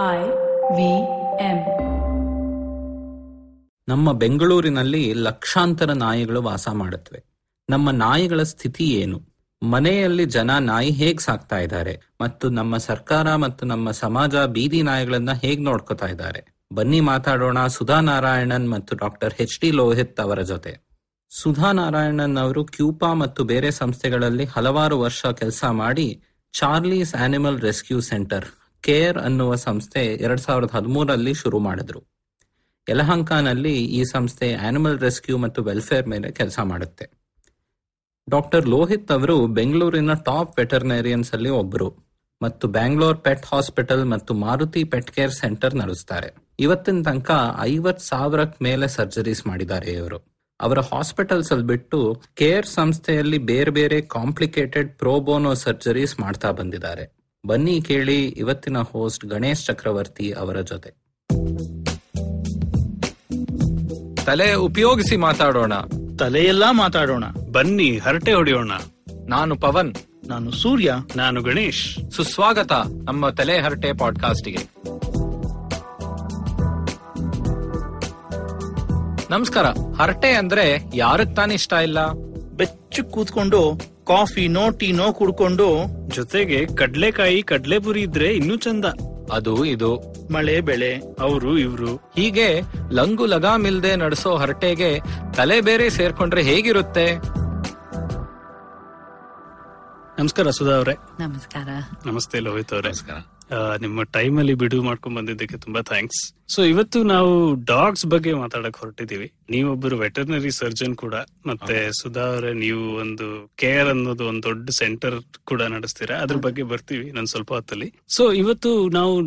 I V M. ನಮ್ಮ ಬೆಂಗಳೂರಿನಲ್ಲಿ ಲಕ್ಷಾಂತರ ನಾಯಿಗಳು ವಾಸ ಮಾಡುತ್ತವೆ. ನಮ್ಮ ನಾಯಿಗಳ ಸ್ಥಿತಿ ಏನು? ಮನೆಯಲ್ಲಿ ಜನ ನಾಯಿ ಹೇಗ್ ಸಾಕ್ತಾ ಇದ್ದಾರೆ? ಮತ್ತು ನಮ್ಮ ಸರ್ಕಾರ ಮತ್ತು ನಮ್ಮ ಸಮಾಜ ಬೀದಿ ನಾಯಿಗಳನ್ನ ಹೇಗ್ ನೋಡ್ಕೋತಾ ಇದ್ದಾರೆ? ಬನ್ನಿ ಮಾತಾಡೋಣ ಸುಧಾ ನಾರಾಯಣನ್ ಮತ್ತು ಡಾಕ್ಟರ್ ಹೆಚ್ ಡಿ ಲೋಹಿತ್ ಅವರ ಜೊತೆ. ಸುಧಾ ನಾರಾಯಣನ್ ಅವರು ಕ್ಯೂಪಾ ಮತ್ತು ಬೇರೆ ಸಂಸ್ಥೆಗಳಲ್ಲಿ ಹಲವಾರು ವರ್ಷ ಕೆಲಸ ಮಾಡಿ Charlie's animal rescue centre care ಅನ್ನುವ ಸಂಸ್ಥೆ ಎರಡ್ ಸಾವಿರದ ಹದಿಮೂರರಲ್ಲಿ ಶುರು ಮಾಡಿದ್ರು. ಯಲಹಂಕಾನಲ್ಲಿ ಈ ಸಂಸ್ಥೆ ಆನಿಮಲ್ ರೆಸ್ಕ್ಯೂ ಮತ್ತು ವೆಲ್ಫೇರ್ ಮೇಲೆ ಕೆಲಸ ಮಾಡುತ್ತೆ. ಡಾಕ್ಟರ್ ಲೋಹಿತ್ ಅವರು ಬೆಂಗಳೂರಿನ ಟಾಪ್ ವೆಟರ್ನೇರಿಯನ್ಸ್ ಅಲ್ಲಿ ಒಬ್ಬರು ಮತ್ತು ಬ್ಯಾಂಗ್ಳೂರ್ ಪೆಟ್ ಹಾಸ್ಪಿಟಲ್ ಮತ್ತು ಮಾರುತಿ ಪೆಟ್ ಕೇರ್ ಸೆಂಟರ್ ನಡೆಸ್ತಾರೆ. ಇವತ್ತಿನ ತನಕ ಐವತ್ ಸಾವಿರಕ್ಕೆ ಮೇಲೆ ಸರ್ಜರೀಸ್ ಮಾಡಿದ್ದಾರೆ ಇವರು. ಅವರ ಹಾಸ್ಪಿಟಲ್ಸ್ ಅಲ್ಲಿ ಬಿಟ್ಟು ಕೇರ್ ಸಂಸ್ಥೆಯಲ್ಲಿ ಬೇರೆ ಬೇರೆ ಕಾಂಪ್ಲಿಕೇಟೆಡ್ ಪ್ರೋಬೋನೋ ಸರ್ಜರೀಸ್ ಮಾಡ್ತಾ ಬಂದಿದ್ದಾರೆ. ಬನ್ನಿ ಕೇಳಿ ಇವತ್ತಿನ ಹೋಸ್ಟ್ ಗಣೇಶ್ ಚಕ್ರವರ್ತಿ ಅವರ ಜೊತೆ. ತಲೆ ಉಪಯೋಗಿಸಿ ಮಾತಾಡೋಣ. ತಲೆಯೆಲ್ಲಾ ಮಾತಾಡೋಣ. ಬನ್ನಿ ಹರಟೆ ಹೊಡೆಯೋಣ. ನಾನು ಪವನ್. ನಾನು ಸೂರ್ಯ. ನಾನು ಗಣೇಶ್. ಸುಸ್ವಾಗತ ನಮ್ಮ ತಲೆ ಹರಟೆ ಪಾಡ್ಕಾಸ್ಟ್ಗೆ. ನಮಸ್ಕಾರ. ಹರಟೆ ಅಂದ್ರೆ ಯಾರಕ್ ತಾನೇ ಇಷ್ಟ ಇಲ್ಲ? ಬೆಚ್ಚು ಕೂತ್ಕೊಂಡು ಕಾಫಿನೋ ಟೀನೋ ಕುಡ್ಕೊಂಡು ಜೊತೆಗೆ ಕಡ್ಲೆಕಾಯಿ ಕಡ್ಲೆಪುರಿ ಇದ್ರೆ ಇನ್ನೂ ಚಂದ. ಅದು ಇದು. ಮಳೆ ಬೆಳೆ ಅವರು ಇವ್ರು. ಹೀಗೆ ಲಂಗು ಲಗಾಮಿಲ್ದೆ ನಡೆಸೋ ಹರಟೆಗೆ ತಲೆ ಬೇರೆ ಸೇರ್ಕೊಂಡ್ರೆ ಹೇಗಿರುತ್ತೆ? ನಮಸ್ಕಾರ ಸುಧಾ ಅವರೇ. ನಮಸ್ಕಾರ. ನಮಸ್ತೆ ಲೋಹಿತ್ ಅವರೇ. ಆ, ನಿಮ್ಮ ಟೈಮ್ ಅಲ್ಲಿ ಬಿಡುವು ಮಾಡ್ಕೊಂಡ್ ಬಂದಿದ್ದಕ್ಕೆ ತುಂಬಾ ಥ್ಯಾಂಕ್ಸ್ ಸೊ ಇವತ್ತು ನಾವು ಡಾಗ್ಸ್ ಬಗ್ಗೆ ಮಾತಾಡಕ್ ಹೊರಟಿದೀವಿ ನೀವೊಬ್ಬರು ವೆಟರ್ನರಿ ಸರ್ಜನ್ ಕೂಡ ಮತ್ತೆ ಸುಧಾ ಅವರೇ ನೀವು ಒಂದು ಕೇರ್ ಅನ್ನೋದು ಒಂದು ದೊಡ್ಡ ಸೆಂಟರ್ ಕೂಡ ನಡೆಸ್ತೀರಾ? ಅದ್ರ ಬಗ್ಗೆ ಬರ್ತೀವಿ ನನ್ ಸ್ವಲ್ಪ ಹೊತ್ತಲ್ಲಿ. ಸೊ ಇವತ್ತು ನಾವು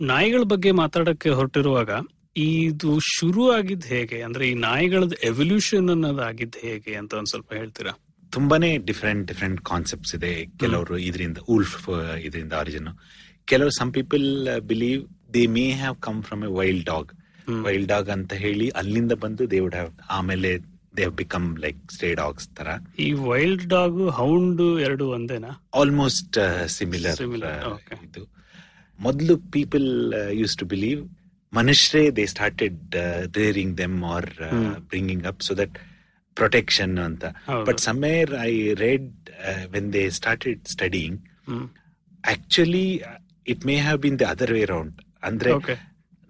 ನಾಯಿಗಳ ಬಗ್ಗೆ ಮಾತಾಡಕ್ಕೆ ಹೊರಟಿರುವಾಗ ಇದು ಶುರು ಆಗಿದ್ ಹೇಗೆ? ಅಂದ್ರೆ ಈ ನಾಯಿಗಳ ಎವಲ್ಯೂಷನ್ ಅನ್ನೋದು ಆಗಿದ್ ಹೇಗೆ ಅಂತ ಒಂದ್ ಸ್ವಲ್ಪ ಹೇಳ್ತೀರಾ? ತುಂಬಾನೇ ಡಿಫ್ರೆಂಟ್ ಡಿಫ್ರೆಂಟ್ ಕಾನ್ಸೆಪ್ಟ್ಸ್ ಇದೆ. ಕೆಲವರು ಇದರಿಂದ ಉಲ್ಫ್ ಇದರಿಂದ ಆರಿಜಿನ್ ಕೆಲವರು some people believe they may have come from a wild dog wild dog ಅಂತ ಹೇಳಿ ಅಲ್ಲಿಂದ ಬಂದು ದೇ ವುಡ್ ಹ್ಯಾವ್ ಆಮೇಲೆ they have become like stray dogs ತರ. ಈ ವೈಲ್ಡ್ ಡಾಗ್ ಹೌಂಡ್ ಎರಡು ಒಂದೇನಾ? Almost similar Similar, okay. ಇದು. ಮೊದಲು ಪೀಪಲ್ ಯೂಸ್ ಟು ಬಿಲೀವ್ ಮನುಷ್ಯರೇ they started rearing them or bringing up so that protection ಅಂತ. But somewhere I read when they started studying actually it may have been the other way round ಅಂದ್ರೆ.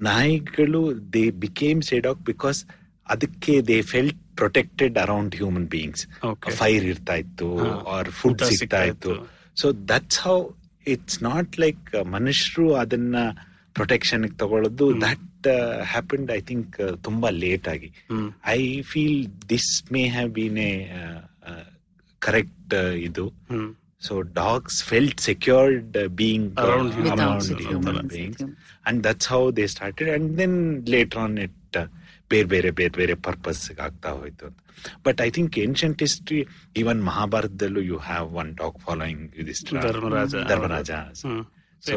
ನಾಯಿಗಳು they became ಸೇಡಾಕ್ because ಅದಕ್ಕೆ they felt protected around human beings. Fire ಇರ್ತಾ ಇತ್ತು. Or food ಸಿಗ್ತಾ ಇತ್ತು. So that's how it's not like ಮನುಷ್ಯರು ಅದನ್ನ ಪ್ರೊಟೆಕ್ಷನ್ ತಗೊಳ್ಳೋದು ದಟ್ ಹ್ಯಾಪನ್ಡ್ ಐ ಥಿಂಕ್ ತುಂಬಾ ಲೇಟ್ ಆಗಿ. I feel this may have been a correct ಇದು ಹ್ಮ್. So dogs felt secured being Around around humans. Human Humans. Beings and that's how they started and then later on it ಬೇರೆ ಬೇರೆ ಬೇರೆ ಬೇರೆ purpose ಆಗ್ತಾ ಹೋಯ್ತು ಅಂತ but I think ancient history even ಮಹಾಭಾರತದಲ್ಲೂ you have one dog following Dharmaraja. Dharmaraja. So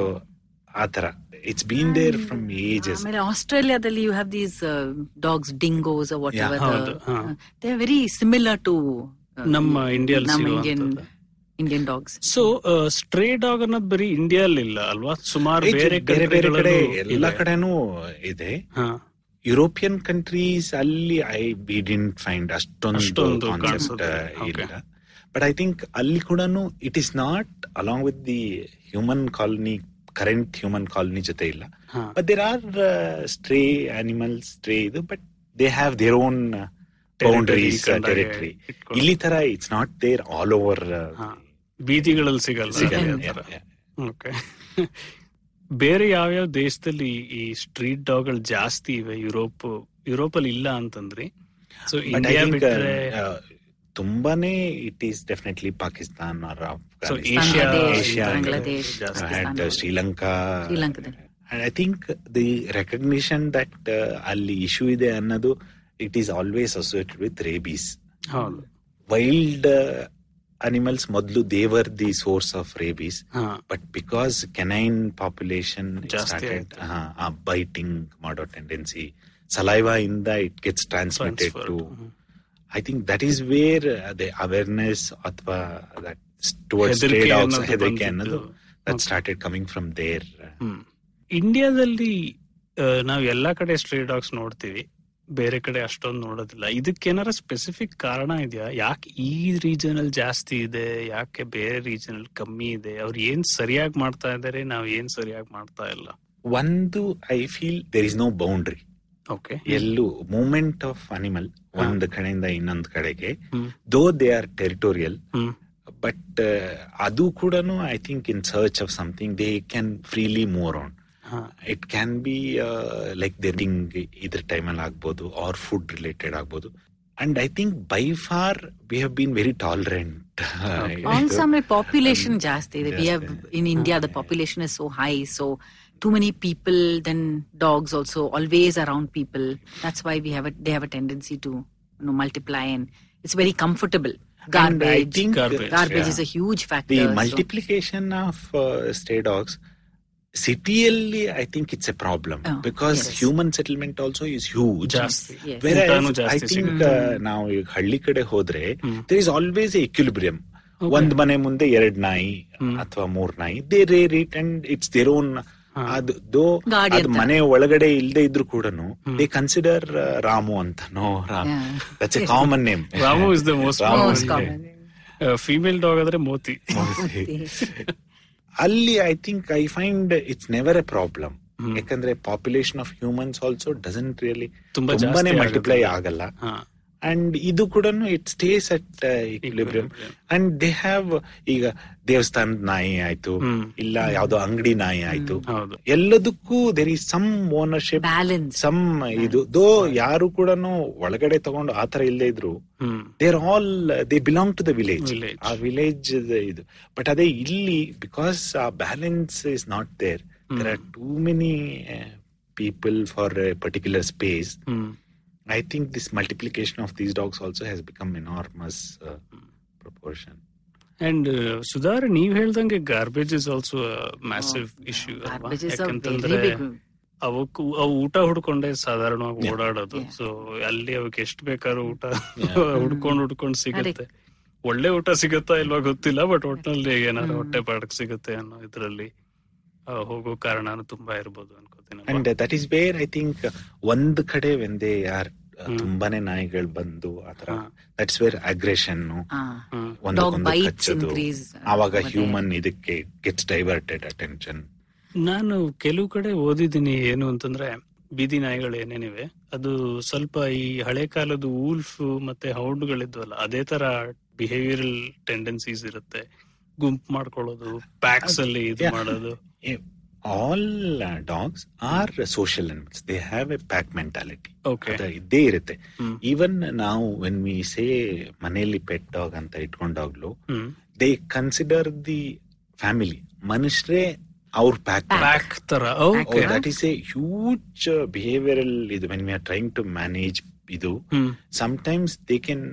ಆತರ it's been there from ages ಆಸ್ಟ್ರೇಲಿಯಾದಲ್ಲಿ you have these dogs dingoes whatever they are very similar to ನಮ್ಮ Indian. Indian dogs so stray dog ಅನ್ನೋದು ಬರೀ India ಇಲ್ಲ ಅಲ್ವಾ ಸುಮಾರು ಬೇರೆ ಬೇರೆ ಬೇರೆ ಕಡೆ ಎಲ್ಲ. ಕಡೆನೂ ಇದೆ. ಯುರೋಪಿಯನ್ ಕಂಟ್ರೀಸ್ ಅಲ್ಲಿ ಐ ಬಿ ಡಿಂಟ್ ಫೈಂಡ್ ಅಷ್ಟೊಂದು ಅಷ್ಟೊಂದು ಕಾನ್ಸೆಪ್ಟ್. ಇಲ್ಲ. ಬಟ್ ಐ ಥಿಂಕ್ ಅಲ್ಲಿ ಕೂಡ it is not along with the human colony current human colony ಜೊತೆ ಇಲ್ಲ. But there are stray animal stray ಇದು but they have their own Territory boundaries territory. ಇಲ್ಲಿ ತರ it's not there all over. ಬೀದಿಗಳಲ್ಲಿ ಸಿಗಲ್ಲ. Okay ಬೇರೆ ಯಾವ್ಯಾವ ದೇಶದಲ್ಲಿ ಈ ಸ್ಟ್ರೀಟ್ ಡಾಗ್ಗಳು ಜಾಸ್ತಿ ಇವೆ? ಯುರೋಪ್ ಯುರೋಪ್ ಅಲ್ಲಿ ಇಲ್ಲ ಅಂತಂದ್ರಿ? ಸೊ ಇಂಡಿಯಾ ಬಿಟ್ಟರೆ ಬಿಟ್ರೆ ತುಂಬಾನೇ it is definitely Pakistan Sri Asia, Bangladesh, ಜಾಸ್ತಿ. and Pakistan. uh, Sri Lanka. And I think the recognition that uh, ಅಲ್ಲಿ ಇಶ್ಯೂ ಇದೆ ಅನ್ನೋದು it is always associated with rabies animals ಮೊದಲು they were the source of rabies but because canine population. Biting ಮಾಡೋ tendency saliva ಇಂದ it gets transmitted Transferred. To. I think that is where ಅದೇ awareness ಅಥವಾ ಹೆದರಿಕೆ. ಅನ್ನೋದು started coming from there ಇಂಡಿಯಾದಲ್ಲಿ ನಾವು ಎಲ್ಲಾ ಕಡೆ ಸ್ಟ್ರೇ ಡಾಗ್ಸ್ ನೋಡ್ತೀವಿ ಬೇರೆ ಕಡೆ ಅಷ್ಟೊಂದು ನೋಡೋದಿಲ್ಲ. ಇದಕ್ಕೇನಾರ ಸ್ಪೆಸಿಫಿಕ್ ಕಾರಣ ಇದೆಯಾ? ಯಾಕೆ ಈ ರೀಜನ್ ಅಲ್ಲಿ ಜಾಸ್ತಿ ಇದೆ? ಯಾಕೆ ಬೇರೆ ರೀಜನ್ ಅಲ್ಲಿ ಕಮ್ಮಿ ಇದೆ? ಅವ್ರು ಏನ್ ಸರಿಯಾಗಿ ಮಾಡ್ತಾ ಇದಾರೆ? ನಾವ್ ಏನ್ ಸರಿಯಾಗಿ ಮಾಡ್ತಾ ಇಲ್ಲ? ಒಂದು I feel there is no boundary okay ಎಲ್ಲೂ ಮೂಮೆಂಟ್ ಆಫ್ ಅನಿಮಲ್ ಒಂದ್ ಕಡೆಯಿಂದ ಇನ್ನೊಂದ್ ಕಡೆಗೆ. Though they are territorial but ಅದು ಕೂಡ I think in search of something they can freely move around It can be like during ಇದ್ರ ಟೈಮಲ್ಲಿ ಆಗ್ಬೋದು ಆರ್ ಫುಡ್ ರಿಲೇಟೆಡ್ ಆಗ್ಬೋದು and I think by far we have been very tolerant Also, my population ಜಾಸ್ತಿ ಇದೆ. We have ಜಾಸ್ತಿ. in India the Okay. population is so high, so too many people. Then dogs also always around people. That's why we have a they have a tendency to you know multiply and it's very comfortable. Garbage, I think Garbage. garbage yeah. is a huge factor. the so- multiplication of uh, stray dogs ಸಿಟಿಯಲ್ಲಿ I think it's a problem because. Human settlement also is huge I think ನಾವು ಈಗ ಹಳ್ಳಿ ಕಡೆ ಹೋದ್ರೆ. There is always a equilibrium ಒಂದ್ ಮನೆ ಮುಂದೆ ಎರಡ್ ನಾಯಿ ಅಥವಾ ಮೂರ್ ನಾಯಿ they rear it and it's their own. ಅದು ದೋ ಅದು ಮನೆ ಒಳಗಡೆ ಇಲ್ಲದೆ ಇದ್ರು ಕೂಡ ದೇ ಕನ್ಸಿಡರ್ ರಾಮು ಅಂತನೋ Ram. That's a common name Ramu is the most. Female dog ಆದ್ರೆ ಮೋತಿ. ಅಲ್ಲಿ I think I find it's never a problem. ಯಾಕಂದ್ರೆ population of humans also doesn't really ತುಂಬಾ ತುಂಬಾನೇ ಮಲ್ಟಿಪ್ಲೈ ಆಗಲ್ಲ. ಅಂಡ್ ಇದು ಕೂಡ it stays at equilibrium and they have ಈಗ ದೇವಸ್ಥಾನದ ನಾಯಿ ಆಯ್ತು. ಇಲ್ಲ ಯಾವ್ದೋ ಅಂಗಡಿ ನಾಯಿ ಆಯ್ತು. ಎಲ್ಲದಕ್ಕೂ there is some ownership Balance. Some ಇದು. ದೋ ಯಾರು ಕೂಡ ಒಳಗಡೆ ತಗೊಂಡು ಆತರ ಇಲ್ಲದೆ ಇದ್ರು there they are all they belong to the village Village. ಆ ವಿಲೇಜ್ ಇದು. ಬಟ್ ಅದೇ ಇಲ್ಲಿ ಬಿಕಾಸ್ ಆ balance is not there there are too many people for particular space hmm. I think this multiplication of these dogs also has become enormous uh, proportion. And Sudhar ನೀವ್ ಹೇಳ್ದಂಗೆ garbage is also massive issue Garbage ಯಾಕಂತಂದ್ರೆ ಅವಕ್ಕೂ ಅವು ಊಟ ಹುಡ್ಕೊಂಡೆ ಸಾಧಾರಣವಾಗಿ ಓಡಾಡೋದು. So ಅಲ್ಲಿ ಅವಕ್ಕೆ ಎಷ್ಟು ಬೇಕಾದ್ರೂ ಊಟ ಹುಡ್ಕೊಂಡು ಹುಡ್ಕೊಂಡ್ ಸಿಗುತ್ತೆ. ಒಳ್ಳೆ ಊಟ ಸಿಗುತ್ತಾ ಇಲ್ವಾ ಗೊತ್ತಿಲ್ಲ ಬಟ್ ಒಟ್ನಲ್ಲಿ ಏನಾದ್ರು ಹೊಟ್ಟೆ ಪಾಡಕ್ ಸಿಗುತ್ತೆ ಅನ್ನೋ ಇದ್ರಲ್ಲಿ ಹೋಗೋ ಕಾರಣನು ತುಂಬಾ ಇರ್ಬೋದು ಅನ್ಕೋತೀನಿ and that that where I think uh, ಒಂದ್ ಕಡೆ when they are uh, Hmm. ತುಂಬಾನೇ ನಾಯಿಗಳು ಬಂದು ಆತರ. That's where aggression. ಒಂದಕ್ಕೊಂದು ಕಚ್ಚೋದು. ಆವಾಗ ಹ್ಯೂಮನ್ ಇದಕ್ಕೆ ಗೆಟ್ಸ್ ಡೈವರ್ಟೆಡ್ ಅಟೆನ್ಷನ್ ನಾನು ಕೆಲವು ಕಡೆ ಓದಿದ್ದೀನಿ ಏನು ಅಂತಂದ್ರೆ ಬೀದಿ ನಾಯಿಗಳು ಏನೇನಿವೆ ಅದು ಸ್ವಲ್ಪ ಈ ಹಳೆ ಕಾಲದ ಊಲ್ಫ್ ಮತ್ತೆ ಹೌಂಡ್ಗಳಿದ್ವಲ್ಲ ಅದೇ ತರ ಬಿಹೇವಿಯರಲ್ ಟೆಂಡೆನ್ಸೀಸ್ ಇರುತ್ತೆ ಗುಂಪು ಮಾಡ್ಕೊಳ್ಳೋದು ಪ್ಯಾಕ್ಸ್ ಅಲ್ಲಿ ಇದು ಮಾಡೋದು all dogs are social animals they have a pack mentality ಇದ್ದೇ ಇರುತ್ತೆ. ಈವನ್ ನಾವು ವೆನ್ ವಿ ಸೇ ಮನೆಯಲ್ಲಿ ಪೆಟ್ ಡಾಗ್ ಅಂತ ಇಟ್ಕೊಂಡಾಗ್ಲು ದೇ ಕನ್ಸಿಡರ್ ದಿ ಫ್ಯಾಮಿಲಿ ಮನುಷ್ಯರೇ ಅವ್ರ ಪ್ಯಾಕ್ ಪ್ಯಾಕ್ ತರ. That is a huge behavioural ಇದು when we are trying to manage ಇದು. ಸಮ್ ಟೈಮ್ಸ್ ದೇ ಕೆನ್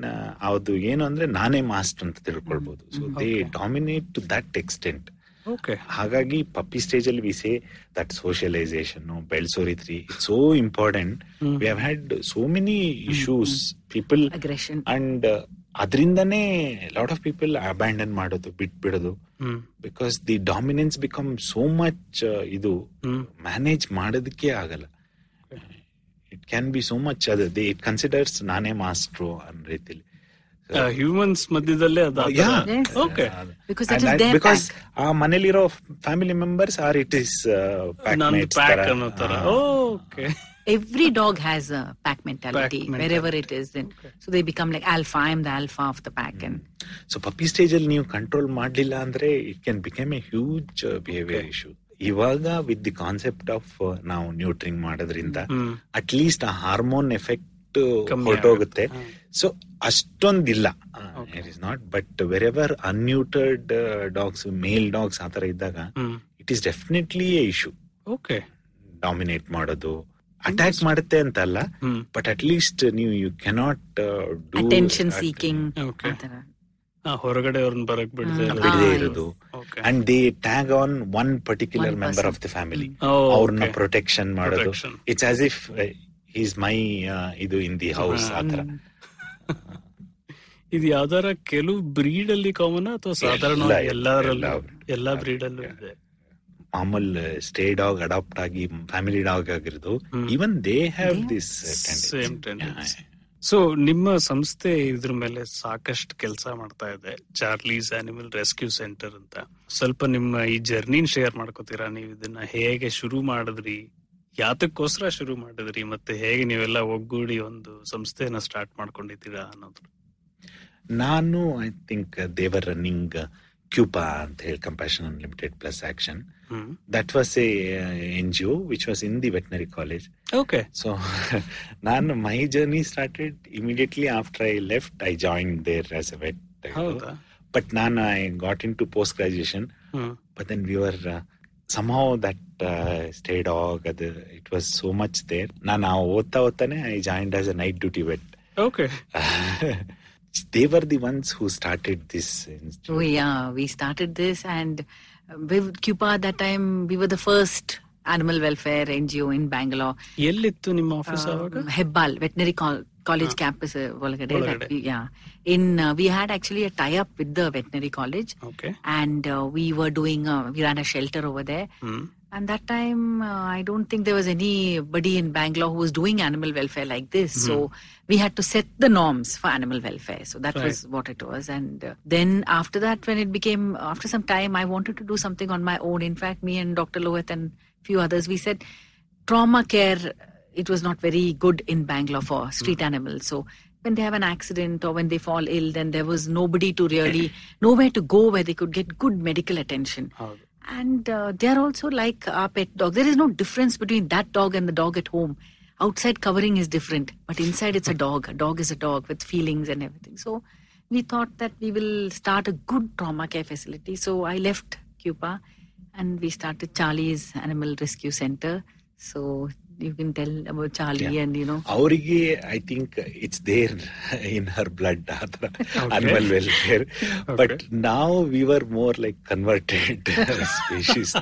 ಅದು ಏನು ಅಂದ್ರೆ ನಾನೇ ಮಾಸ್ಟರ್ ಅಂತ ತಿಳ್ಕೊಳ್ಬಹುದು so they. Dominate to that extent okay ಹಾಗಾಗಿ ಪಪ್ಪಿ ಸ್ಟೇಜ್ ಅಲ್ಲಿ ವಿ ಸೇ ದಟ್ ಸೋಷಿಯಲೈಸೇಷನ್ ಬೆಳೆಸೋ ರೀತಿ it's so important. We have had so many issues people. And ಅದರಿಂದನೇ ಲಾಟ್ ಆಫ್ ಪೀಪಲ್ ಅಬ್ಯಾಂಡನ್ ಮಾಡೋದು ಬಿಟ್ ಬಿಡೋದು because the dominance become so much ಇದು manage ಮಾಡೋದಕ್ಕೆ ಆಗಲ್ಲ. It can be so much ಅದು ದೇ ಇಟ್ ಕನ್ಸಿಡರ್ಸ್ ನಾನೇ ಮಾಸ್ಟ್ರು ಅನ್ನೋ ರೀತಿಲಿ. ಹ್ಯೂಮನ್ಸ್ ಮಧ್ಯದಲ್ಲೇ ಅದು okay Because that is their because ಆ ಮನೇಲಿರೋ family members are it is ನಂದು ಪ್ಯಾಕ್ ಅನ್ನೋ ತರ okay Every dog has a pack mentality, Pack wherever mentality. it is. Then, so they become like alpha. I'm the alpha of the pack, and so puppy stage ಅಲ್ಲಿ ನೀವು control ಮಾಡ್ಲಿಲ್ಲ ಅಂದ್ರೆ it can become a huge behaviour issue ಇವಾಗ with the concept of ನಾವು neutering ಮಾಡೋದ್ರಿಂದ at least ಆ hormone effect ಕಮ್ಮಿ ಹೊರಟೋಗುತ್ತೆ. So ಅಷ್ಟೊಂದಿಲ್ಲ. It is not but wherever ever unneutered dogs male dogs ಆತರ ಇದ್ದಾಗ it is definitely a issue okay dominate ಮಾಡೋದು attack ಮಾಡುತ್ತೆ ಅಂತ ಅಲ್ಲ ಬಟ್ ಅಟ್ ಲೀಸ್ಟ್ ನೀವು ಯು ಕೆನಾಟ್ ಡೂ ಸೀಕಿಂಗ್. ಆ ಆ, ಹೊರಗಡೆ ಅವ್ರನ್ನ ಬರಕ್ ಬಿಡದೆ ಇರೋದು. And they tag on one particular member of the family Oh, ಅವ್ರನ್ನ ಪ್ರೊಟೆಕ್ಷನ್ ಮಾಡೋದು. It's as if is my ಇದು ಇನ್ ದಿ ಹೌಸ್. ಆತರ. ಇದು ಯಾವ್ದಾರ ಕೆಲವು ಬ್ರೀಡ್ ಅಲ್ಲಿ ಕಾಮನ್ ಅಥವಾ ಸಾಧಾರಣ ಎಲ್ಲ- ಎಲ್ಲರಲ್ಲೂ? ಎಲ್ಲಾ ಬ್ರೀಡ್ ಅಲ್ಲೂ ಇದೆ. ಮಾಮೂಲ್ ಸ್ಟೇ ಡಾಗ್ ಅಡಾಪ್ಟ್ ಆಗಿ ಫ್ಯಾಮಿಲಿ ಡಾಗ್ ಆಗಿರೋದು. Even they have this same tendency so ನಿಮ್ಮ ಸಂಸ್ಥೆ ಇದ್ರ ಮೇಲೆ ಸಾಕಷ್ಟು ಕೆಲಸ ಮಾಡ್ತಾ ಇದೆ. ಚಾರ್ಲೀಸ್ ಆನಿಮಲ್ ರೆಸ್ಕ್ಯೂ ಸೆಂಟರ್ ಅಂತ. ಸ್ವಲ್ಪ ನಿಮ್ಮ ಈ ಜರ್ನಿನ್ ಶೇರ್ ಮಾಡ್ಕೋತೀರಾ? ನೀವು ಇದನ್ನ ಹೇಗೆ ಶುರು ಮಾಡಿದ್ರಿ? ಯಾತಕ್ಕೋಸ್ಕರ ಶುರು ಮಾಡಿದ್ರಿ? ಮತ್ತೆ ಹೇಗೆ ನೀವೆಲ್ಲ ಒಗ್ಗೂಡಿ ಒಂದು ಸಂಸ್ಥೆಯನ್ನ ಸ್ಟಾರ್ಟ್ ಮಾಡ್ಕೊಂಡಿದ್ದೀರಾ ಅನ್ನೋದು? ನಾನು I think they were running CUPA ಅಂತ ಹೇಳಿ compassion unlimited plus action that was A N G O which was in the veterinary college okay so ನಾನು my journey started immediately after I left I join there as a vet but ನಾನು I got into post graduation but then uh, somehow that uh, stray dog the, it was so much there ನಾನು ಓದ್ತಾ ಓದ್ತಾನೆ I joined as a night duty vet okay they were the ones who started this Oh yeah, we started this, and we with Cupa at that time, we were the first animal welfare NGO in Bangalore. ಎಲ್ಲಿತ್ತು ನಿಮ್ಮ office Um, Veterinary Col- College campus, uh, ಒಳಗಡೆ that ಒಳಗಡೆ. we, yeah. In uh, we had actually a tie-up with the veterinary college, okay and uh, we were doing uh, we ran a shelter over there. Hmm And that time, uh, I don't think there was anybody in Bangalore who was doing animal welfare like this. So we had to set the norms for animal welfare. So that was what it was. And uh, then after that, when it became, after some time, I wanted to do something on my own. In fact, me and Dr. Lohit and few others, we said trauma care, it was not very good in Bangalore for street animals. So when they have an accident or when they fall ill, then there was nobody to really, nowhere to go where they could get good medical attention. ಹೌದು And uh, they are also like our pet dog. There is no difference between that dog and the dog at home. Outside covering is different, but inside it's a dog. A dog is a dog with feelings and everything. So we thought that we will start a good trauma care facility. So I left Cuba and we started Charlie's Animal Rescue Center. So you can tell about Charlie yeah. and you know. Aurige, I think it's there in her blood, okay. animal welfare. Okay. But now we were more like converted species.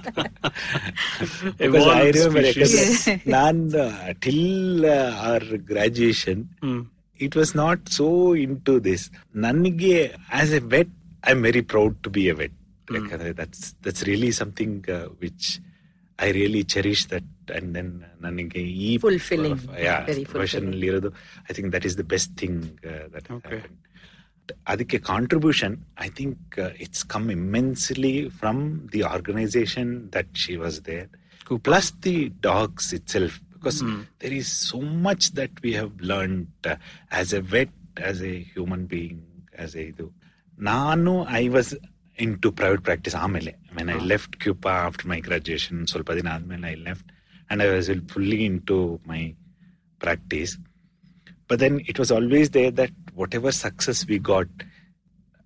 because I remember, species. Uh, till uh, our graduation, mm. it was not so into this. Nanige, as a vet, I'm very proud to be a vet. Mm. That's that's really something uh, which I really cherish that and then ನನಗೆ ಈ Fulfilling. Very profession fulfilling. ಇರೋದು I think that is the best thing that Okay. ಅದಕ್ಕೆ contribution I think it's come immensely from the organization that she was there Cooper. plus the dogs itself because there is so much that we have learned uh, as a vet as a human being as a ಇದು ನಾನು I was into private practice ಆಮೇಲೆ when I left CUPA after my graduation ಸ್ವಲ್ಪ ದಿನ ಆದ್ಮೇಲೆ I left was fully into my practice but then it was always there that whatever success we got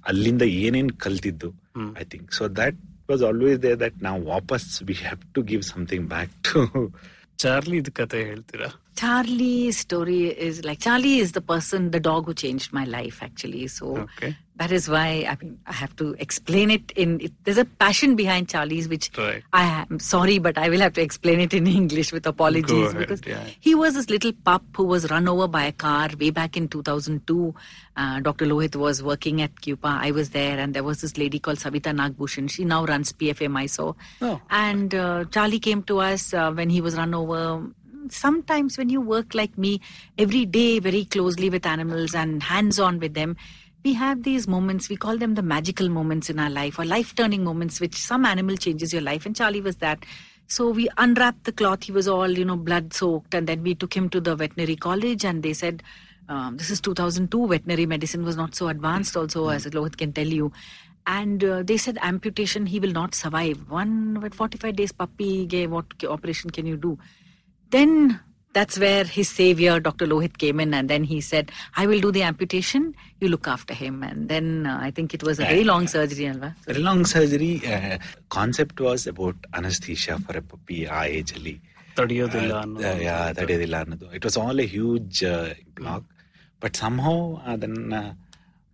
ಅಲ್ಲಿಂದ ಏನೇನ್ ಕಲ್ತಿದ್ದು. I think so that was always there that ನಾವು ವಾಪಸ್ we have to give something back to Charlie ಇದ್ ಕತೆ ಹೇಳ್ತೀರಾ Charlie's story is like Charlie is the person, the dog who changed my life actually. So Okay. That is why I mean I have to explain it in. It, there's a passion behind Charlie's, which Right. I am sorry, but I will have to explain it in English with apologies ahead, because yeah. he was this little pup who was run over by a car way back in 2002. Uh, Dr. Lohit was working at Cupa. I was there, and there was this lady called Savita Nagbushan. She now runs PFA Mysore. Oh. And uh, Charlie came to us uh, when he was run over. Sometimes when you work like me, every day very closely with animals and hands on with them, we have these moments, we call them the magical moments in our life or life turning moments, which some animal changes your life. And Charlie was that. So we unwrapped the cloth. He was all, you know, blood soaked. And then we took him to the veterinary college and they said, um, this is 2002. Veterinary medicine was not so advanced, also, as Lohit can tell you. And uh, they said amputation, he will not survive. One with 45 days puppy, gave what operation can you do? Then that's where his savior, Dr. Lohit, came in, and then he said, "I will do the amputation. You look after him." And then uh, I think it was a very long surgery, Alva. Very long surgery concept was about anaesthesia for a puppy ಆ age ಅಲ್ಲಿ ತಡೆಯೋದಿಲ್ಲ Uh, ಅನ್ನೋ ಯಾ, ತಡೆಯೋದಿಲ್ಲ ಅನ್ನೋದು it was all a huge block but somehow ಅದನ್ನ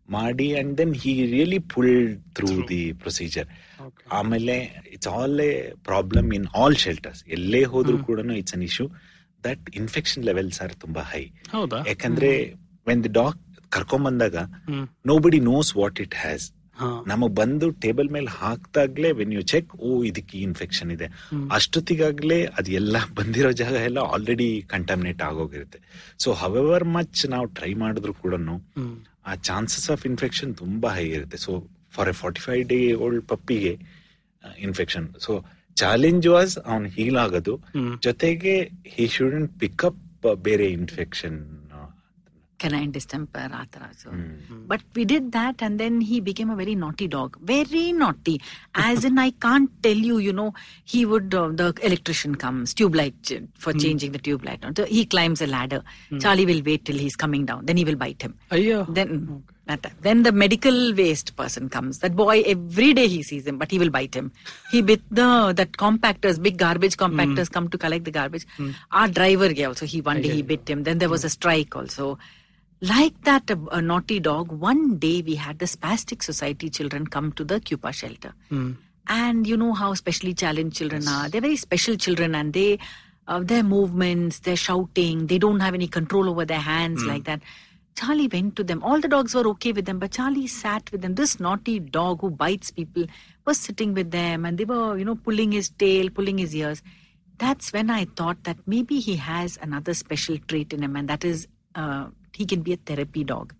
ಮಾಡಿ and then he really pull through the procedure Okay. ಆಮೇಲೆ it's all a problem in all shelters ಎಲ್ಲೇ ಹೋದ್ರೂ ಕೂಡ it's an issue That infection levels are ತುಂಬಾ high ಹೌದಾ? ಯಾಕಂದ್ರೆ when the dog ಕರ್ಕೊಂಡ್ ಬಂದಾಗ nobody knows what it has ನಮಗ್ ಬಂದು ಟೇಬಲ್ ಮೇಲೆ ಹಾಕ್ದಾಗ್ಲೇ ವೆನ್ ಯು ಚೆಕ್ ಓ ಇದಕ್ಕೆ ಇನ್ಫೆಕ್ಷನ್ ಇದೆ. ಅಷ್ಟೊತ್ತಿಗಾಗ್ಲೇ ಅದೆಲ್ಲ ಎಲ್ಲ ಬಂದಿರೋ ಜಾಗ ಎಲ್ಲ ಆಲ್ರೆಡಿ ಕಂಟಾಮಿನೇಟ್ ಆಗೋಗಿರುತ್ತೆ. ಸೊ ಹವೆವರ್ ಮಚ್ ನಾವು ಟ್ರೈ ಮಾಡಿದ್ರು ಕೂಡ ಆ ಚಾನ್ಸಸ್ ಆಫ್ ಇನ್ಫೆಕ್ಷನ್ ತುಂಬಾ ಹೈ ಇರುತ್ತೆ. So for a forty five day old ಪಪ್ಪಿಗೆ infection so challenge was ಅವ್ನು ಹೀಲ್ ಆಗೋದು ಹ್ಮ್. ಜೊತೆಗೆ ಹಿ ಶುಡಂಟ್ ಪಿಕಪ್ ಬೇರೆ ಇನ್ಫೆಕ್ಷನ್ canine distemper, ಆತರ. So, but we did that, and then he became a very naughty dog. Very naughty. As in, I can't tell you. You know, he would. Uh, the electrician comes, tube light ch- for changing the tube light. So he climbs a ladder. Charlie will wait till he's coming down. Then he will bite him. ಅಯ್ಯೋ Then that Then the medical waste person comes. That boy every day he sees him, but he will bite him. He bit the that compactors, big garbage compactors hmm. come to collect the garbage. Hmm. Our driver also he one day he bit him. Then there was a hmm. strike also. Like that, a, a naughty dog. One day we had the spastic society children come to the Cupa shelter. And you know how specially challenged children are. They're very special children and they, uh, their movements, their shouting, they don't have any control over their hands like that. Charlie went to them. All the dogs were okay with them, but Charlie sat with them. This naughty dog who bites people was sitting with them and they were, you know, pulling his tail, pulling his ears. That's when I thought that maybe he has another special trait in him, and that is uh, he can be a therapy dog.